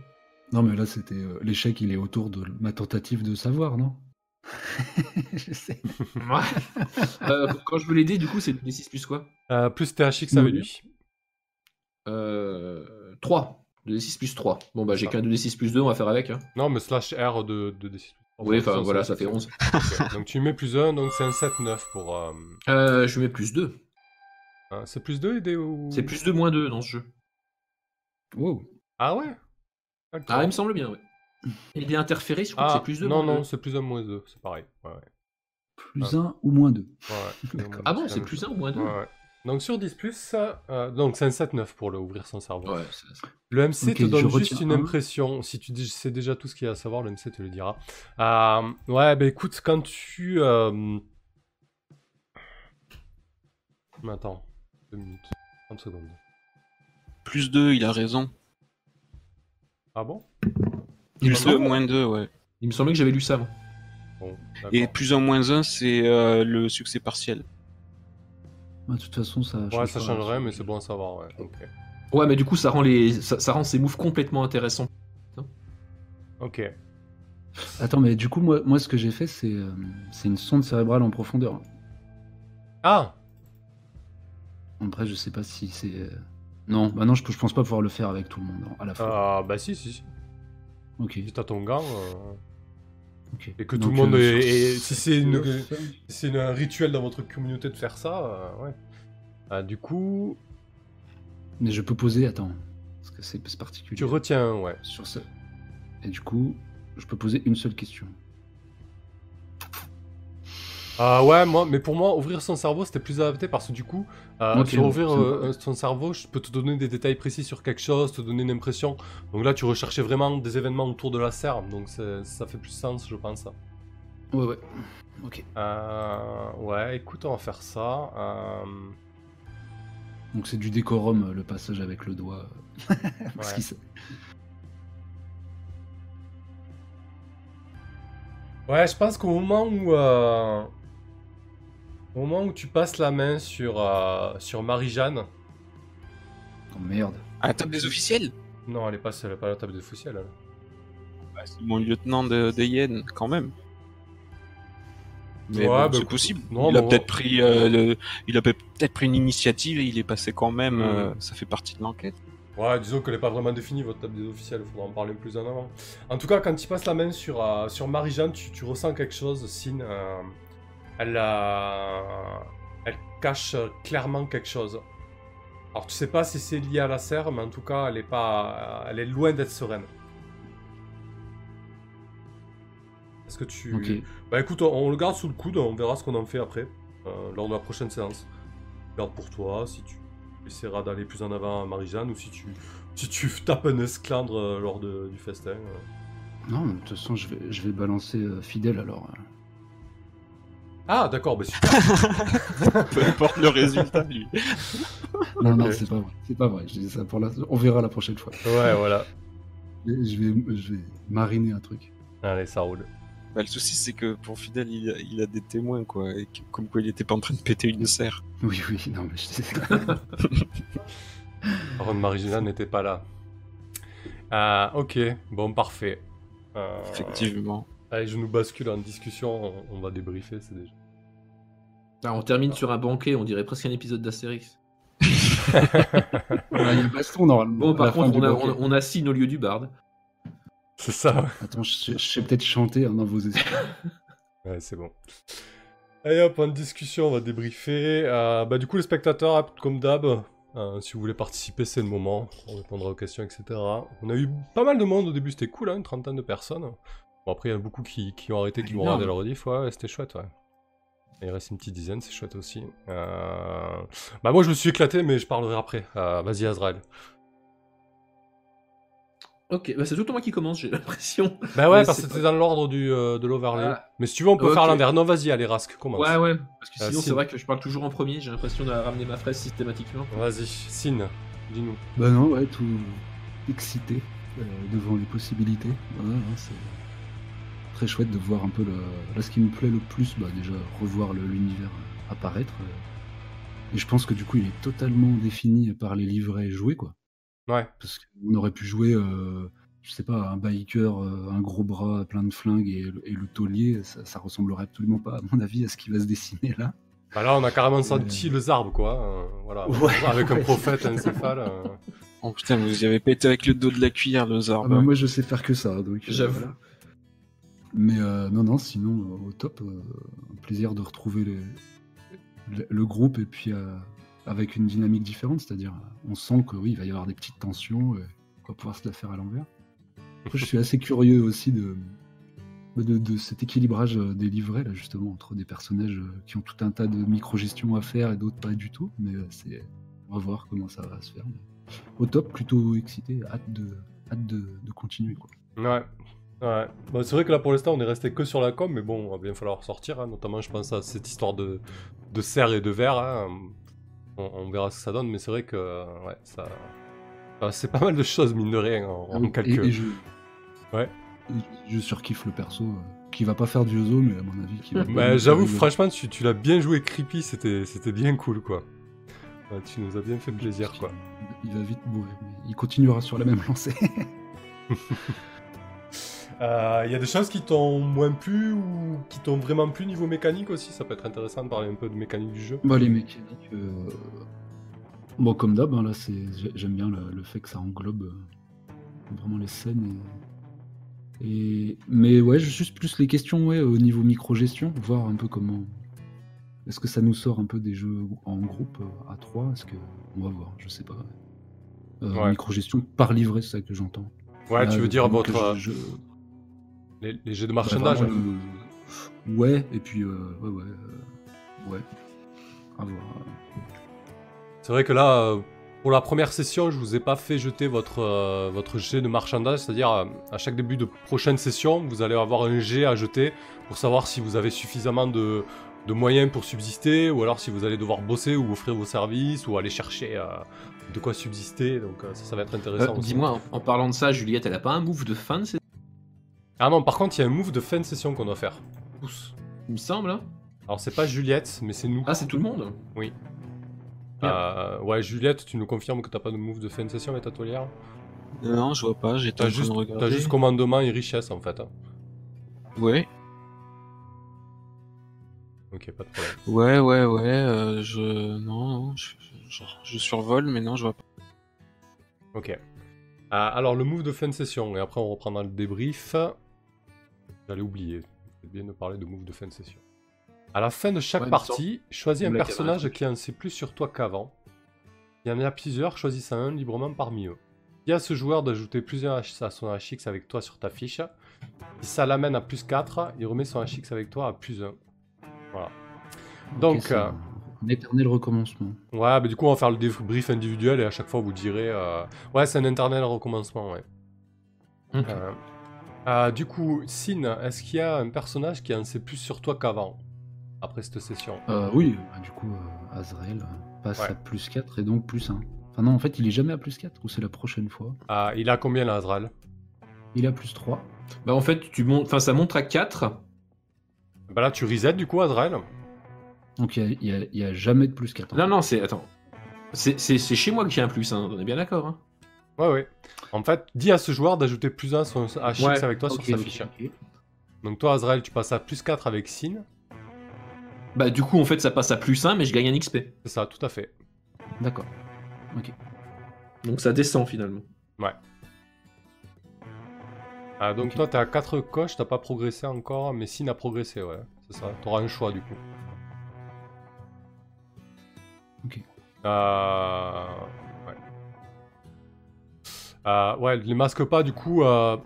C: Non, mais là, c'était. euh, L'échec, il est autour de ma tentative de savoir, non? Je sais.
A: Euh, quand je veux l'aider, du coup, c'est des 6 plus quoi?
B: Euh, plus THX avec
C: Oui.
B: lui.
A: euh, 3. 2d6 plus 3. Bon, bah, j'ai qu'un 2d6 plus 2, on va faire avec. Hein.
B: Non, mais slash R de, de D6.
A: Oui, enfin, voilà,
B: ça,
A: fait 11.
B: Ok, Donc tu mets plus 1, donc c'est un 7-9 pour... euh,
A: Euh, je mets plus 2.
B: Hein, c'est plus 2 aider ou...
A: C'est plus 2 moins 2 dans ce jeu.
C: Wow.
B: Ah ouais? D'accord.
A: Ah, il me semble bien, ouais. Il est interféré, je crois que
B: Ah,
A: c'est plus 2
B: Non, non, c'est plus 1 moins 2, c'est pareil. Ouais, ouais.
C: Plus 1 ou moins 2.
B: ouais, ouais. Plus un, moins
A: Ah bon, c'est plus
B: chose.
A: 1 ou moins 2
B: Ouais, ouais. Donc sur 10, euh, donc c'est un 7-9 pour le ouvrir son cerveau.
A: Ouais, c'est ça.
B: Le MC
C: Ok,
B: te donne juste une
C: un.
B: impression. Si tu dis, sais déjà tout ce qu'il y a à savoir, le MC te le dira. Euh, ouais, bah écoute, quand tu. euh, Mais attends, deux minutes, 30 secondes.
D: Plus 2, il a raison.
B: Ah bon?
A: Il me
D: Plus 2,
A: semble,
D: moins 2, ouais.
A: il me semblait que j'avais lu ça.
B: Bon,
D: Et plus 1, moins 1, c'est euh, le succès partiel.
C: Ouais, de toute façon, ça
B: Ouais, changerait, mais c'est bon à savoir, ouais.
A: Ouais, mais du coup, ça rend, les... ça, ça rend ces moves complètement intéressants.
B: Ok.
C: Attends, mais du coup, moi, moi ce que j'ai fait, c'est euh, c'est une sonde cérébrale en profondeur.
B: Ah
C: Après, je sais pas si c'est. euh, Non, bah non, je, je pense pas pouvoir le faire avec tout le monde hein, à la fois.
B: Ah, bah si, si, si.
C: ok.
B: Si t'as ton gant, euh,
C: ok.
B: et que tout le monde
C: euh,
B: est. Si c'est une... c'est un rituel dans votre communauté de faire ça, euh, ouais. Ah, du coup,
C: Mais je peux poser, attends, parce que c'est c'est particulier.
B: tu retiens, ouais.
C: Sur ça. Et du coup, je peux poser une seule question.
B: Ah ouais, moi, mais pour moi, ouvrir son cerveau, c'était plus adapté parce que du coup, euh,
C: Ok,
B: sur ouvrir euh, son cerveau, je peux te donner des détails précis sur quelque chose, te donner une impression. Donc là, tu recherchais vraiment des événements autour de la serre, donc ça fait plus sens, je pense.
C: Ouais, ouais. Ok.
B: Euh, ouais, écoute, on va faire ça. Euh,
C: Donc c'est du décorum, euh, le passage avec le doigt. Parce
B: ouais. je pense qu'au moment où, euh, au moment où tu passes la main sur euh, sur Marie-Jeanne,
C: Oh merde.
D: À la table des officiels?
B: Non, elle est pas, elle est pas à la table des elle.
D: bah, C'est mon lieutenant de, de Yen, quand même. Mais
B: Ouais,
D: bon,
B: bah,
D: c'est possible.
B: non,
D: il a peut-être pris, euh, le- il a peut-être pris une initiative et il est passé quand même.
B: Mm.
D: euh, ça fait partie de l'enquête.
B: Ouais, disons qu'elle n'est pas vraiment définie, votre table des officiels, il faudra en parler plus en avant. En tout cas, quand tu passes la main sur, euh, sur Marie-Jeanne, tu, tu ressens quelque chose, Sin. Euh, elle, cache clairement quelque chose. Alors, tu sais pas si c'est lié à la serre, mais en tout cas, elle est, pas... elle est loin d'être sereine. Est-ce que tu.
C: Ok.
B: Bah écoute, on, on le garde sous le coude, on verra ce qu'on en fait après, euh, lors de la prochaine séance. Garde pour toi, si tu essaieras d'aller plus en avant à Marie-Jeanne, ou si tu, si tu tapes un esclandre euh, lors de- du festin. euh.
C: Non, mais de toute façon, je vais, je vais balancer fidèle alors.
B: Ah d'accord, bah super.
D: Peu importe le résultat, lui.
C: Non, non, c'est pas vrai. C'est pas vrai. Je dis ça pour la... On verra la prochaine fois.
B: ouais, voilà.
C: Je vais, je vais mariner un truc.
B: Allez, ça roule.
D: Bah, le souci, c'est que pour Fidel, il a, il a des témoins, quoi. Et que- comme quoi, il était pas en train de péter une serre.
C: Oui, oui, non, mais je sais.
B: Par contre, Marie-Jeanne n'était pas là. Ah, ok, bon, parfait. Euh,
D: Effectivement.
B: Allez, je nous bascule en discussion, on, on va débriefer, c'est déjà.
A: Ah, on termine sur un banquet, on dirait presque un épisode d'Astérix.
C: Voilà, il y a baston normalement.
A: Bon, par contre, on, a, on, on assigne au lieu du barde.
B: C'est ça,
C: Attends, je, je sais peut-être chanter hein, dans vos esprits.
B: ouais, c'est bon. Allez hop, en discussion, on va débriefer. Euh, bah, du coup, les spectateurs, comme d'hab, euh, si vous voulez participer, c'est le moment. On répondra aux questions, etc. On a eu pas mal de monde au début, c'était cool, hein, une trentaine de personnes. Bon, après, il y en a beaucoup qui, qui ont arrêté, qui vont
A: Énorme.
B: regarder leur rediff. Ouais, ouais, c'était chouette, ouais. Il reste une petite dizaine, c'est chouette aussi. Euh... Bah, moi, je me suis éclaté, mais je parlerai après. Euh, Vas-y, Azrael.
A: Ok, bah c'est tout moi qui commence, j'ai l'impression.
B: Bah ouais,
A: Mais
B: parce que
A: c'est
B: c'était dans l'ordre du, euh, de l'overlay.
A: Ah.
B: Mais si tu veux, on peut
A: Ok.
B: faire à l'envers. Non, vas-y, allez, Rask, commence.
A: Ouais, ouais, parce que
B: Ah,
A: sinon
B: si.
A: c'est vrai que je parle toujours en premier, j'ai l'impression de ramener ma fraise systématiquement.
B: Vas-y, Sin, dis-nous.
C: bah non, ouais, tout excité euh, devant les possibilités. Ouais, ouais, c'est très chouette de voir un peu le. Là, ce qui me plaît le plus, bah déjà revoir le- l'univers apparaître. euh. Et je pense que du coup, il est totalement défini par les livrets joués, quoi.
B: Ouais.
C: Parce qu'on aurait pu jouer, euh, je sais pas, un biker, euh, un gros bras plein de flingues et, le- et le taulier, ça, ça ressemblerait absolument pas, à mon avis, à ce qui va se dessiner là.
B: Bah là, on a carrément senti les arbres, quoi. euh, voilà.
C: Ouais,
B: Avec un prophète encéphale. euh.
D: Oh putain, vous y avez pété avec le dos de la cuillère, le
C: Ah
D: zarbe.
C: bah, moi, je sais faire que ça, donc. euh,
A: J'avoue.
C: voilà. Mais euh, non, non, sinon, euh, au top, euh, un plaisir de retrouver le, groupe et puis avec une dynamique différente, c'est-à-dire, on sent que oui, il va y avoir des petites tensions, et on va pouvoir se la faire à l'envers. Je suis assez curieux aussi de, de, cet équilibrage des livrets, là, justement, entre des personnages qui ont tout un tas de micro-gestions à faire et d'autres pas du tout, mais c'est, on va voir comment ça va se faire. Au top, plutôt excité, hâte de, hâte de continuer, quoi.
B: Ouais. Ouais. Bah, c'est vrai que là, pour l'instant, on est resté que sur la com, mais bon, il va bien falloir sortir. hein, Notamment, je pense à cette histoire de, de serre et de verre. hein. On, on verra ce que ça donne, mais c'est vrai que euh, ouais, ça. c'est pas mal de choses, mine de rien, en, en
C: Ah Et-
B: quelques.
C: et je...
B: Ouais.
C: et je, surkiffe le perso, euh, qui va pas faire du Ozo, mais à mon avis, qui va.
B: Bah, j'avoue, franchement, tu, tu l'as bien joué creepy, c'était c'était bien cool, quoi. Tu nous as bien fait plaisir, quoi.
C: Il va vite mourir, mais il continuera sur la même lancée.
B: Il Euh, y a des choses qui t'ont moins plu ou qui t'ont vraiment plu niveau mécanique aussi? Ça peut être intéressant de parler un peu de mécanique du jeu.
C: Bah, les mécaniques. euh, Bon, comme d'hab, hein, là, c'est... j'ai- j'aime bien le, le fait que ça englobe euh, vraiment les scènes. Et... et- Mais ouais, juste plus les questions ouais, au niveau micro-gestion, voir un peu comment. Est-ce que ça nous sort un peu des jeux en groupe à 3 Est-ce que. On va voir, je sais pas. Euh,
B: Ouais.
C: Micro-gestion par livret, c'est ça que j'entends.
B: Ouais, tu veux dire votre,
C: que je- je-
B: les, les jeux de marchandage
C: vraiment le- Ouais, et puis, euh, ouais, ouais. euh, ouais. À voir.
B: C'est vrai que là, euh, pour la première session, je vous ai pas fait jeter votre, euh, votre jet de marchandage, c'est-à-dire euh, à chaque début de prochaine session, vous allez avoir un jet à jeter pour savoir si vous avez suffisamment de, de moyens pour subsister, ou alors si vous allez devoir bosser ou offrir vos services, ou aller chercher euh, de quoi subsister, donc euh, ça, ça va être intéressant.
A: Euh. Dis-moi, en, en parlant de ça, Juliette, elle a pas un move de fin de cette
B: Ah non, par contre, il y a un move de fin de session qu'on doit faire. Tous.
A: il me semble. hein
B: Alors c'est pas Juliette, mais c'est nous.
A: Ah, c'est tout le monde?
B: Euh, ouais, Juliette, tu nous confirmes que t'as pas de move de fin de session avec ta toilière
D: Non, je vois pas, j'étais en
B: T'as juste, t'as juste commandement et richesse en fait. hein.
D: Ouais,
B: Ok, pas de problème.
D: ouais, ouais, ouais, euh, je... Non, non, je, je, je survole, mais non, je vois pas.
B: Ok. Euh, alors, le move de fin de session, et après on reprendra le débrief. J'allais oublier. C'est bien de parler de move de fin de session. À la fin de chaque
A: Ouais,
B: partie, choisis un personnage qui en sait plus sur toi qu'avant. Il y en a plusieurs, choisis un librement parmi eux. Dis à ce joueur d'ajouter plusieurs H à son HX avec toi sur ta fiche. Si ça l'amène à plus 4, il remet son HX avec toi à plus 1. Voilà. Donc, euh,
C: un, un éternel recommencement.
B: Ouais, mais du coup, on va faire le débrief individuel et à chaque fois, vous direz. euh, Ouais, c'est un éternel recommencement, ouais.
A: Ok.
B: Euh, euh, du coup, Sin, est-ce qu'il y a un personnage qui en sait plus sur toi qu'avant Après cette session?
C: Euh, oui, bah, du coup, euh, Azrael passe
B: Ouais.
C: à plus 4 et donc plus 1. Enfin non, en fait, il est jamais à plus 4, ou c'est la prochaine fois?
B: Ah, Il a combien là, Azrael?
C: Il a plus 3.
A: Bah en fait, tu montes, enfin ça monte à 4.
B: Bah là, tu reset du coup, Azrael?
C: Donc il y a, il y a- il y a jamais de plus 4.
A: Non, non, c'est. Attends. C'est c'est- c'est chez moi que j'ai un plus, hein. on est bien d'accord. Hein.
B: Ouais, ouais. En fait, dis à ce joueur d'ajouter plus 1 son, à
A: Ouais,
B: avec toi sur sa fiche. Donc toi, Azrael, tu passes à plus 4 avec Sin.
A: Bah du coup, en fait, ça passe à plus 1, mais je gagne un XP.
B: C'est ça, tout à fait.
C: D'accord.
A: Donc ça descend finalement.
B: Ah, donc
C: Ok.
B: toi, t'es à 4 coches, t'as pas progressé encore, mais Sin a progressé, ouais. C'est ça, t'auras un choix du coup.
C: Ok.
B: Euh... Ouais. Euh, ouais, les masque pas, du coup, euh,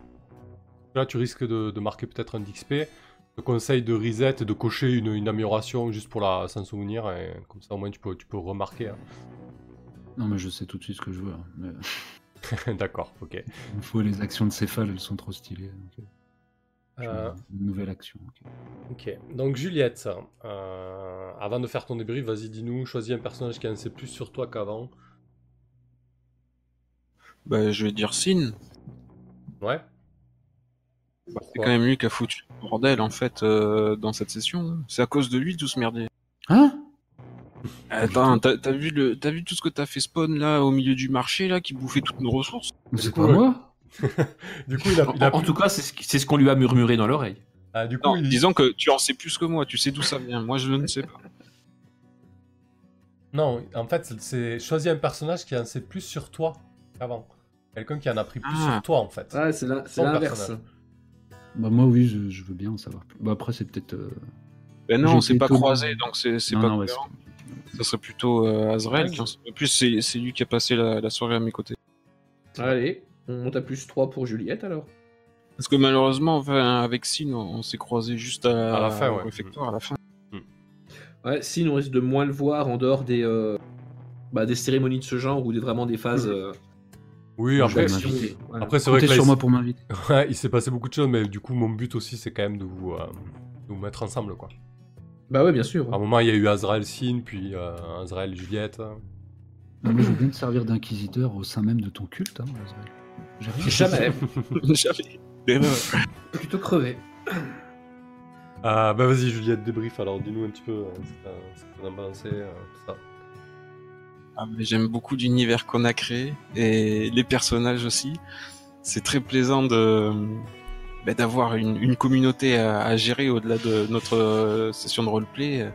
B: là tu risques de, de marquer peut-être un d'XP. Je te conseille de reset et de cocher une, une amélioration juste pour la s'en souvenir, et comme ça au moins tu peux, tu peux remarquer. hein.
C: Non, mais je sais tout de suite ce que je veux. hein, mais,
B: D'accord, ok.
C: il faut les actions de céphale, elles sont trop stylées. euh,
B: Euh,
C: Une nouvelle action. ok.
B: Ok, donc Juliette, avant de faire ton débrief, vas-y dis-nous, choisis un personnage qui en sait plus sur toi qu'avant.
D: Bah, je vais dire Sin.
B: Ouais
D: C'est
B: Pourquoi
D: quand même lui qui a foutu le bordel, en fait, euh, dans cette session. C'est à cause de lui, tout ce merdier.
C: Hein?
D: Attends, t'as t'as vu, le... t'as vu tout ce que t'as fait spawn, là, au milieu du marché, là, qui bouffait toutes nos ressources?
C: Mais C'est pas moi
B: Du coup, il a, il a
A: En, en
B: plus-
A: tout cas, c'est ce, c'est qu'on lui a murmuré dans l'oreille.
B: Ah, du coup,
D: Non,
B: il-
D: disons que tu en sais plus que moi, tu sais d'où ça vient. Moi, je ne sais pas.
B: Non, en fait, c'est- c'est choisis un personnage qui en sait plus sur toi qu'avant. Quelqu'un qui en a pris plus
D: Ah.
B: sur toi, en fait.
A: Ouais, c'est
B: l'inverse.
C: Bah moi oui, je, je veux bien en savoir plus. Bah après c'est peut-être... euh,
D: Ben non, c'est
C: été
D: pas croisé, donc c'est pas
C: non, ouais.
D: Ça serait plutôt euh, Azrael. qui en sait- En plus, c'est lui qui a passé la, la soirée à mes côtés.
A: Allez, on monte à plus 3 pour Juliette alors.
D: Parce que malheureusement, enfin, avec Sin, on, on s'est croisé juste à,
B: À la fin,
D: au
B: ouais.
D: réfectoire, à la fin.
A: Ouais, si on risque de moins le voir en dehors des, euh, bah, des cérémonies de ce genre ou des, vraiment des phases. euh,
B: Oui,
C: Je
B: après,
C: m'inviter.
A: Voilà.
B: après c'est vrai que là,
C: sur
B: il,
C: moi pour m'inviter.
B: ouais, il s'est passé beaucoup de choses, mais du coup, mon but aussi, c'est quand même de vous, euh, de vous mettre ensemble, quoi.
A: Bah ouais, bien sûr.
B: À un moment, il y a eu Azrael Sin, puis euh, Azrael Juliette.
C: Non, moi je veux bien te servir d'inquisiteur au sein même de ton culte. Hein, Azrael.
A: Jamais.
D: L'erreur.
A: Plutôt crevé.
B: Ah, bah vas-y, Juliette, débrief, alors dis-nous un petit peu euh, ce que t'en as balancé, euh, tout ça.
D: Ah, mais J'aime beaucoup l'univers qu'on a créé et les personnages aussi. C'est très plaisant de bah, d'avoir une, une communauté à, à gérer au-delà de notre euh, session de roleplay, euh,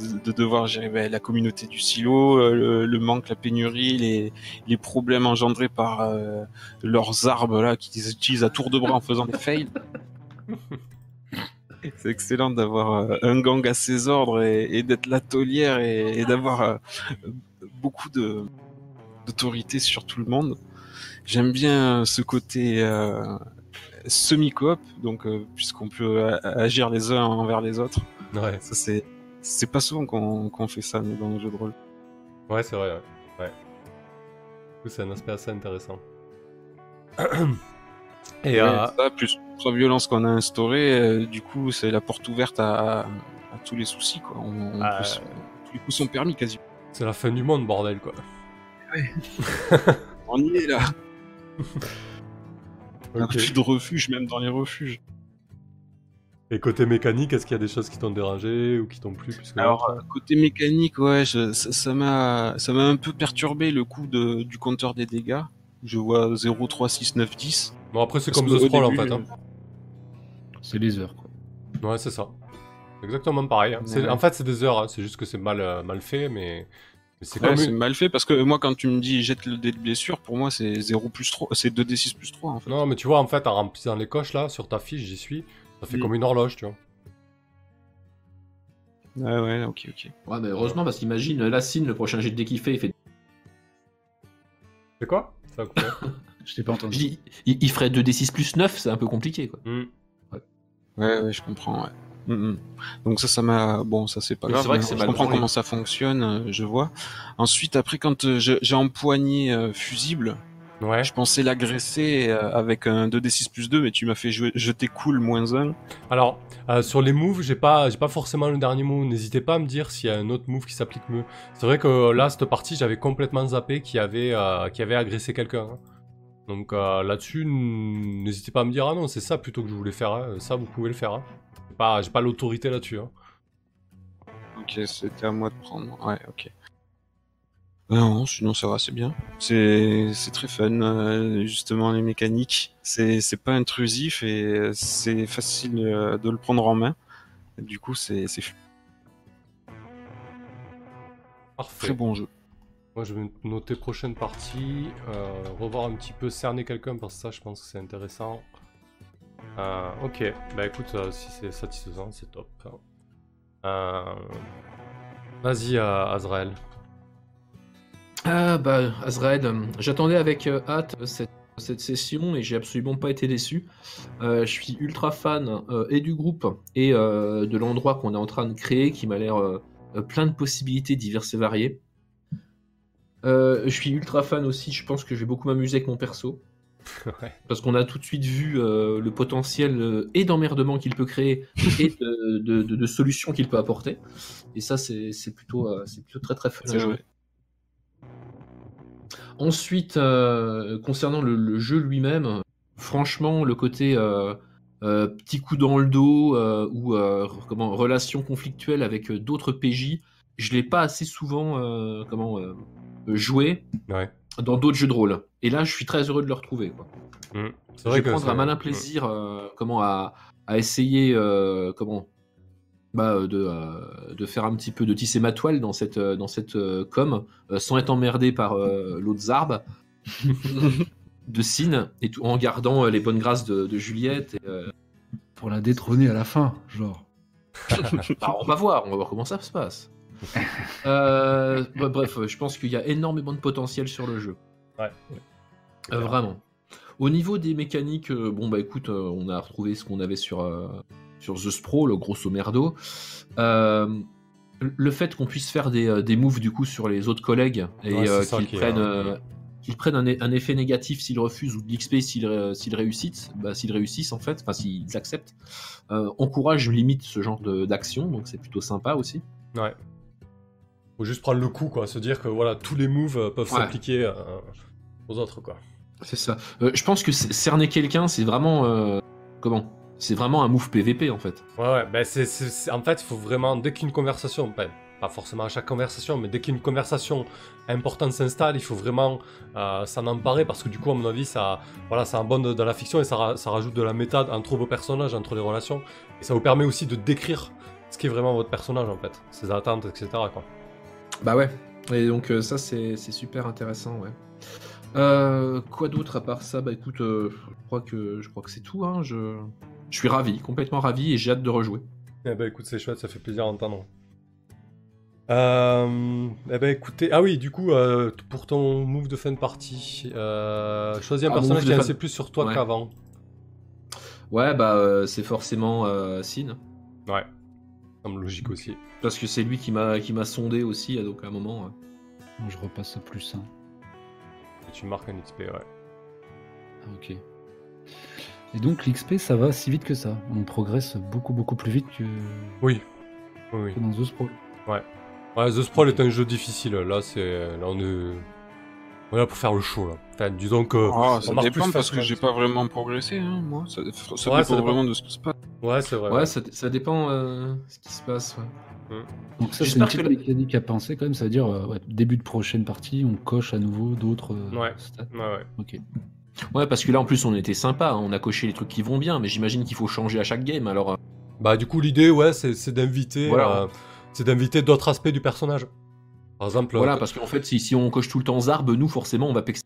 D: de, de devoir gérer bah, la communauté du silo, euh, le, le manque, la pénurie, les, les problèmes engendrés par euh, leurs arbres là qu'ils utilisent à tour de bras en faisant des fails. C'est excellent d'avoir un gang à ses ordres et, et d'être la taulière et, et d'avoir euh, beaucoup de d'autorité sur tout le monde. J'aime bien ce côté euh, semi-coop, donc euh, puisqu'on peut agir les uns envers les autres.
B: Ouais,
D: Ça c'est c'est pas souvent qu'on fait ça dans le jeu de rôle.
B: ouais c'est vrai, ouais. ouais. Du coup, c'est un aspect assez intéressant. Et
D: Ouais,
B: euh,
D: ça, plus la violence qu'on a instaurée, euh, du coup c'est la porte ouverte à, à tous les soucis quoi. On, on
B: Ah,
D: peut tous les coups sont permis quasi.
B: C'est la fin du monde, bordel, quoi.
D: On y est là. On a
B: Ok.
D: plus de refuge même dans les refuges.
B: Et côté mécanique, est-ce qu'il y a des choses qui t'ont dérangé ou qui t'ont plu plus que
D: Alors, euh, côté mécanique, ouais, je- ça m'a ça m'a un peu perturbé le coup de, du compteur des dégâts. Je vois 0, 3, 6, 9, 10.
B: Bon, après, c'est comme The
D: au
B: Scroll, en fait. hein.
C: C'est les heures quoi.
B: Ouais, c'est ça. Exactement pareil. hein.
A: Ouais.
B: En fait, c'est des heures, hein. c'est juste que c'est mal, euh, mal fait, mais, mais c'est
D: Ouais,
B: une-
D: mal fait parce que moi, quand tu me dis jette le dé de blessure, pour moi, c'est 0 plus 3, c'est 2d6 plus 3 en fait.
B: Non, mais tu vois, en fait, en remplissant les coches, là, sur ta fiche, j'y suis, ça fait
D: Mm.
B: comme une horloge, tu vois.
D: Ouais, ouais, ok, ok.
A: Ouais, mais heureusement, parce qu'imagine, la Cine, le prochain jet de dé qu'il fait, il fait.
B: C'est quoi? Ça a coupé.
C: Je t'ai pas entendu.
A: dis, il, il ferait 2d6 plus 9, c'est un peu compliqué quoi.
B: Mm.
D: Ouais, ouais, je comprends, ouais. Mm, mm. Donc ça, ça m'a... Bon, ça c'est pas grave.
A: c'est vrai que c'est
D: je comprends comment ça fonctionne, euh, je vois. Ensuite, après, quand euh, j'ai empoigné euh, fusible,
B: Ouais.
D: je pensais l'agresser euh, avec un 2d6 plus 2, mais tu m'as fait jouer, jeter cool moins 1.
B: Alors, euh, sur les moves, j'ai pas, j'ai pas forcément le dernier mot. N'hésitez pas à me dire s'il y a un autre move qui s'applique mieux. C'est vrai que là, cette partie, j'avais complètement zappé qui avait, euh, qui avait agressé quelqu'un. hein. Donc euh, là-dessus, n'hésitez pas à me dire ah non, c'est ça plutôt que je voulais faire. hein. Ça, vous pouvez le faire. Hein. J'ai pas, j'ai pas l'autorité là-dessus. Hein.
D: Ok, c'était à moi de prendre. Ouais, ok. Euh, Non, sinon ça va, c'est bien. C'est c'est très fun, euh, justement, les mécaniques. C'est c'est pas intrusif et euh, c'est facile euh, de le prendre en main. Du coup, c'est
B: Parfait.
D: très bon jeu.
B: Moi, je vais noter prochaine partie, euh, revoir un petit peu, cerner quelqu'un, parce que ça, je pense que c'est intéressant. Euh, ok, bah écoute, euh, si c'est satisfaisant, c'est top. Euh, Vas-y, Azrael.
A: Ah bah Azrael, j'attendais avec hâte cette, cette session et j'ai absolument pas été déçu. Je suis ultra fan et du groupe et de l'endroit qu'on est en train de créer qui m'a l'air plein de possibilités diverses et variées. Je suis ultra fan aussi, je pense que je vais beaucoup m'amuser avec mon perso.
B: ouais.
A: Parce qu'on a tout de suite vu euh, le potentiel euh, et d'emmerdement qu'il peut créer et de, de- de- de solutions qu'il peut apporter. Et ça, c'est plutôt, euh, c'est plutôt très très fun à jouer. Ensuite, concernant le, le jeu lui-même, franchement, le côté petit coup dans le dos ou comment relation conflictuelle avec d'autres PJ, je l'ai pas assez souvent comment joué
B: Ouais.
A: Dans d'autres jeux de rôle. Et là, je suis très heureux de le retrouver. Quoi.
B: Mm. C'est
A: Je vais
B: que
A: prendre un malin plaisir euh, comment à, à essayer euh, comment bah, euh, de, euh, de faire un petit peu de tisser ma toile dans cette, dans cette euh, com euh, sans être emmerdé par euh, l'autre Zarb de Sin et tout, en gardant euh, les bonnes grâces de, de Juliette. et, euh,
C: Pour la détrôner à la fin, genre.
A: bah, on va voir, on va voir comment ça se passe. Euh, bah, bref, je pense qu'il y a énormément de potentiel sur le jeu.
B: Ouais.
A: Euh, vraiment. Au niveau des mécaniques, euh, bon bah écoute, on a retrouvé ce qu'on avait sur, sur The Spro, le grosso merdo. Le fait qu'on puisse faire des, des moves du coup sur les autres collègues et
B: Ouais,
A: qu'ils prennent, qu'ils prennent un, un effet négatif s'ils refusent ou de l'XP s'ils ré- s'ils réussissent, bah, s'ils réussissent en fait, enfin s'ils acceptent, encourage limite ce genre d'action, donc c'est plutôt sympa aussi.
B: Ouais. Faut juste prendre le coup, quoi. Se dire que voilà, tous les moves euh, peuvent s'appliquer euh, aux autres, quoi.
A: C'est ça. Euh, je pense que cerner quelqu'un, c'est vraiment euh, comment? C'est vraiment un move PVP en fait.
B: Ouais, ouais, ben c'est, en fait, il faut vraiment, dès qu'une conversation, ben, pas forcément à chaque conversation, mais dès qu'une conversation importante s'installe, il faut vraiment euh, s'en emparer parce que du coup, à mon avis, ça, voilà, ça abonde dans la fiction et ça, ça rajoute de la méta entre vos personnages, entre les relations, et ça vous permet aussi de décrire ce qui est vraiment votre personnage, en fait, ses attentes, etc. Quoi.
A: Bah ouais. Et donc euh, ça c'est c'est super intéressant, ouais. Euh, quoi d'autre à part ça? Bah écoute, euh, je crois que je crois que c'est tout. Hein. Je je suis ravi, complètement ravi et j'ai hâte de rejouer.
B: Eh ben écoute, c'est chouette, ça fait plaisir d'entendre. Euh, eh ben écoutez, ah oui, du coup, pour ton move de fin de partie, choisis un
A: Ah,
B: personnage qui
A: fin-
B: sait plus sur toi
A: Ouais.
B: qu'avant.
A: Ouais bah c'est forcément Sin
B: Ouais, semble logique aussi.
A: parce que c'est lui qui m'a qui m'a sondé aussi à donc à un moment.
C: Je repasse à plus 1.
B: Et tu marques un XP, ouais.
C: Ah, ok. Et donc l'XP, ça va si vite que ça. On progresse beaucoup beaucoup plus vite que,
B: Oui. Oui,
C: que dans The Sprawl.
B: Ouais, The Sprawl est un jeu difficile. Là, c'est, là, on est, on est là pour faire le show là. Enfin, disons que.
D: Ah, ça dépend
B: plus
D: parce que j'ai pas vraiment progressé, hein, moi. Ça, ça
B: Ouais,
D: dépend
B: ça dépend.
D: vraiment de ce qui se passe.
B: Ouais, c'est vrai.
A: Ouais,
B: ouais.
A: ça, ça dépend euh, ce qui se passe. ouais.
C: Donc ça, c'est
A: J'espère
C: une petite
A: que
C: mécanique à penser quand même. Ça veut dire, euh, ouais, début de prochaine partie, on coche à nouveau d'autres euh,
B: Ouais.
C: stats.
B: Ouais, ouais.
C: Ok.
A: Ouais, parce que là en plus on était sympa, hein, on a coché les trucs qui vont bien, mais j'imagine qu'il faut changer à chaque game. Alors euh,
B: Bah, du coup, l'idée, ouais, c'est, c'est d'inviter,
A: Voilà.
B: euh, c'est d'inviter d'autres aspects du personnage. Par exemple,
A: voilà,
B: euh,
A: parce qu'en fait si, si on coche tout le temps Zarb, nous forcément on va pexer.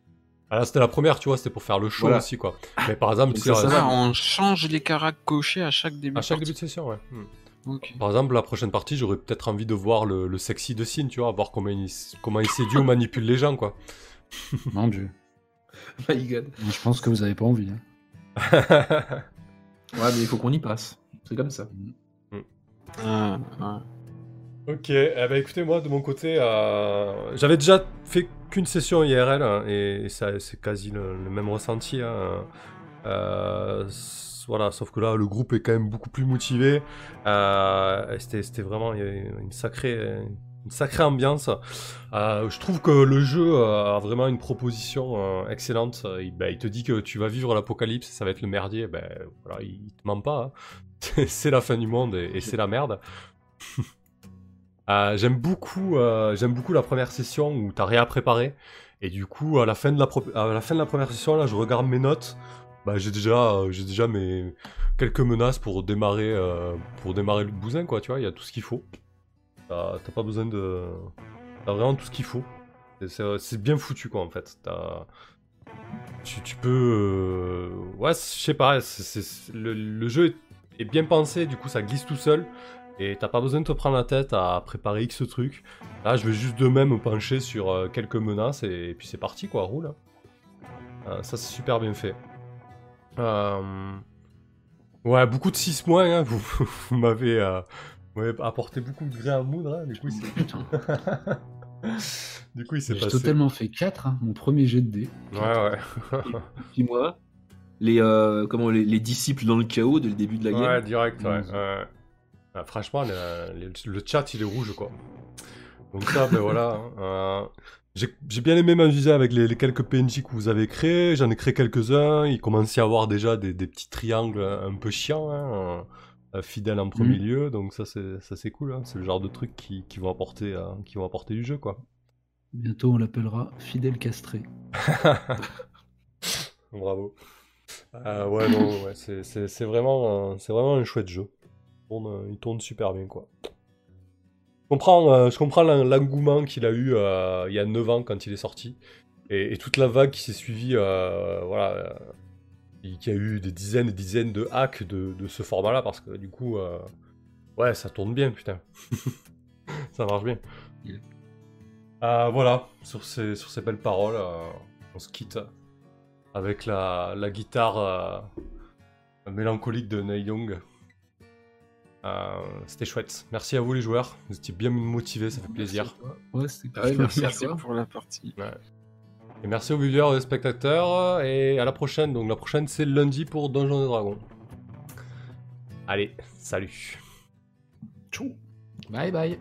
B: ah, là, c'était la première, tu vois, c'était pour faire le show
A: Voilà.
B: aussi, quoi. Mais par exemple,
A: ça,
B: euh,
A: ça.
D: Ah, on change les caracs cochés à chaque début.
B: à chaque
D: de
B: début de session, ouais. Hmm. Par exemple, la prochaine partie, j'aurais peut-être envie de voir le, le sexy de Sin, tu vois, voir comment il, comment il séduit ou manipule les gens, quoi.
C: Mon dieu.
A: My God.
C: Je pense que vous avez pas envie. hein.
A: Ouais, mais il faut qu'on y passe. C'est comme ça.
D: Ah, ouais.
B: Ok, eh ben écoutez, moi de mon côté, euh, j'avais déjà fait qu'une session IRL hein, et, ça, c'est quasi le, le même ressenti. hein. Euh, voilà, sauf que là, le groupe est quand même beaucoup plus motivé. Euh, c'était, vraiment une sacrée, une sacrée ambiance. Euh, je trouve que le jeu a vraiment une proposition excellente. Il, ben, il te dit que tu vas vivre l'apocalypse, ça va être le merdier. Ben, voilà, il te ment pas. hein. c'est la fin du monde et, et c'est la merde. Euh, j'aime beaucoup, euh, beaucoup la première session où t'as rien à préparer. Et du coup, à la fin de la, à la fin de la première session, là, je regarde mes notes. Bah, j'ai déjà, euh, déjà mes quelques menaces pour démarrer, pour démarrer le bousin, quoi. Tu vois, il y a tout ce qu'il faut. T'as pas besoin de, t'as vraiment tout ce qu'il faut. C'est bien foutu, quoi, en fait. Tu, peux, ouais, je sais pas. le, jeu est bien pensé, du coup, ça glisse tout seul. Et t'as pas besoin de te prendre la tête à préparer X truc. Là, je vais juste de même me pencher sur euh, quelques menaces et, puis c'est parti, quoi, roule. Euh, ça, c'est super bien fait. Euh, Ouais, beaucoup de 6 mois, hein, vous, vous m'avez euh, apporté beaucoup de grains à moudre, hein, du coup, c'est...
C: Putain.
B: du coup, il s'est
C: J'ai
B: passé.
C: totalement fait 4, mon premier jet de dés.
B: Ouais, ouais.
A: Puis moi, les, euh, comment, les, les disciples dans le chaos dès le début de la game.
B: Ouais, direct, ouais.
C: Mmh.
B: ouais. Ah, franchement, le, le- le chat, il est rouge, quoi. Donc ça, ben voilà. hein, euh, j'ai bien aimé m'amuser avec les, les quelques PNJ que vous avez créés. J'en ai créé quelques-uns. Il commence à y avoir déjà des, des petits triangles un peu chiants, hein, euh, fidèles en premier
C: Mhm.
B: lieu. Donc ça, c'est cool. hein. C'est le genre de trucs qui, qui vont apporter, euh, qui vont apporter du jeu, quoi.
C: Bientôt, on l'appellera Fidèle Castré.
B: Bravo. Euh, ouais, non, ouais, c'est- vraiment, c'est vraiment un chouette jeu. Il tourne, euh, il tourne super bien, quoi. Je comprends, euh, je comprends l'en- l'engouement qu'il a eu euh, il y a 9 ans quand il est sorti. Et, et toute la vague qui s'est suivie, euh, voilà, qui a eu des dizaines et dizaines de hacks de, de ce format-là, parce que du coup, ouais, ça tourne bien, putain. ça marche bien. Voilà, sur ces, sur ces belles paroles, on se quitte avec la, la guitare mélancolique de Neil Young. Euh, C'était chouette. Merci à vous les joueurs, vous étiez bien motivés, ça fait plaisir.
C: Ouais, c'était
A: Ah ouais, merci à
D: Merci
A: toi.
D: pour la partie.
B: Et merci aux viewers et aux spectateurs, et à la prochaine. Donc la prochaine c'est lundi pour Donjons et Dragons. Allez, salut.
C: Bye bye.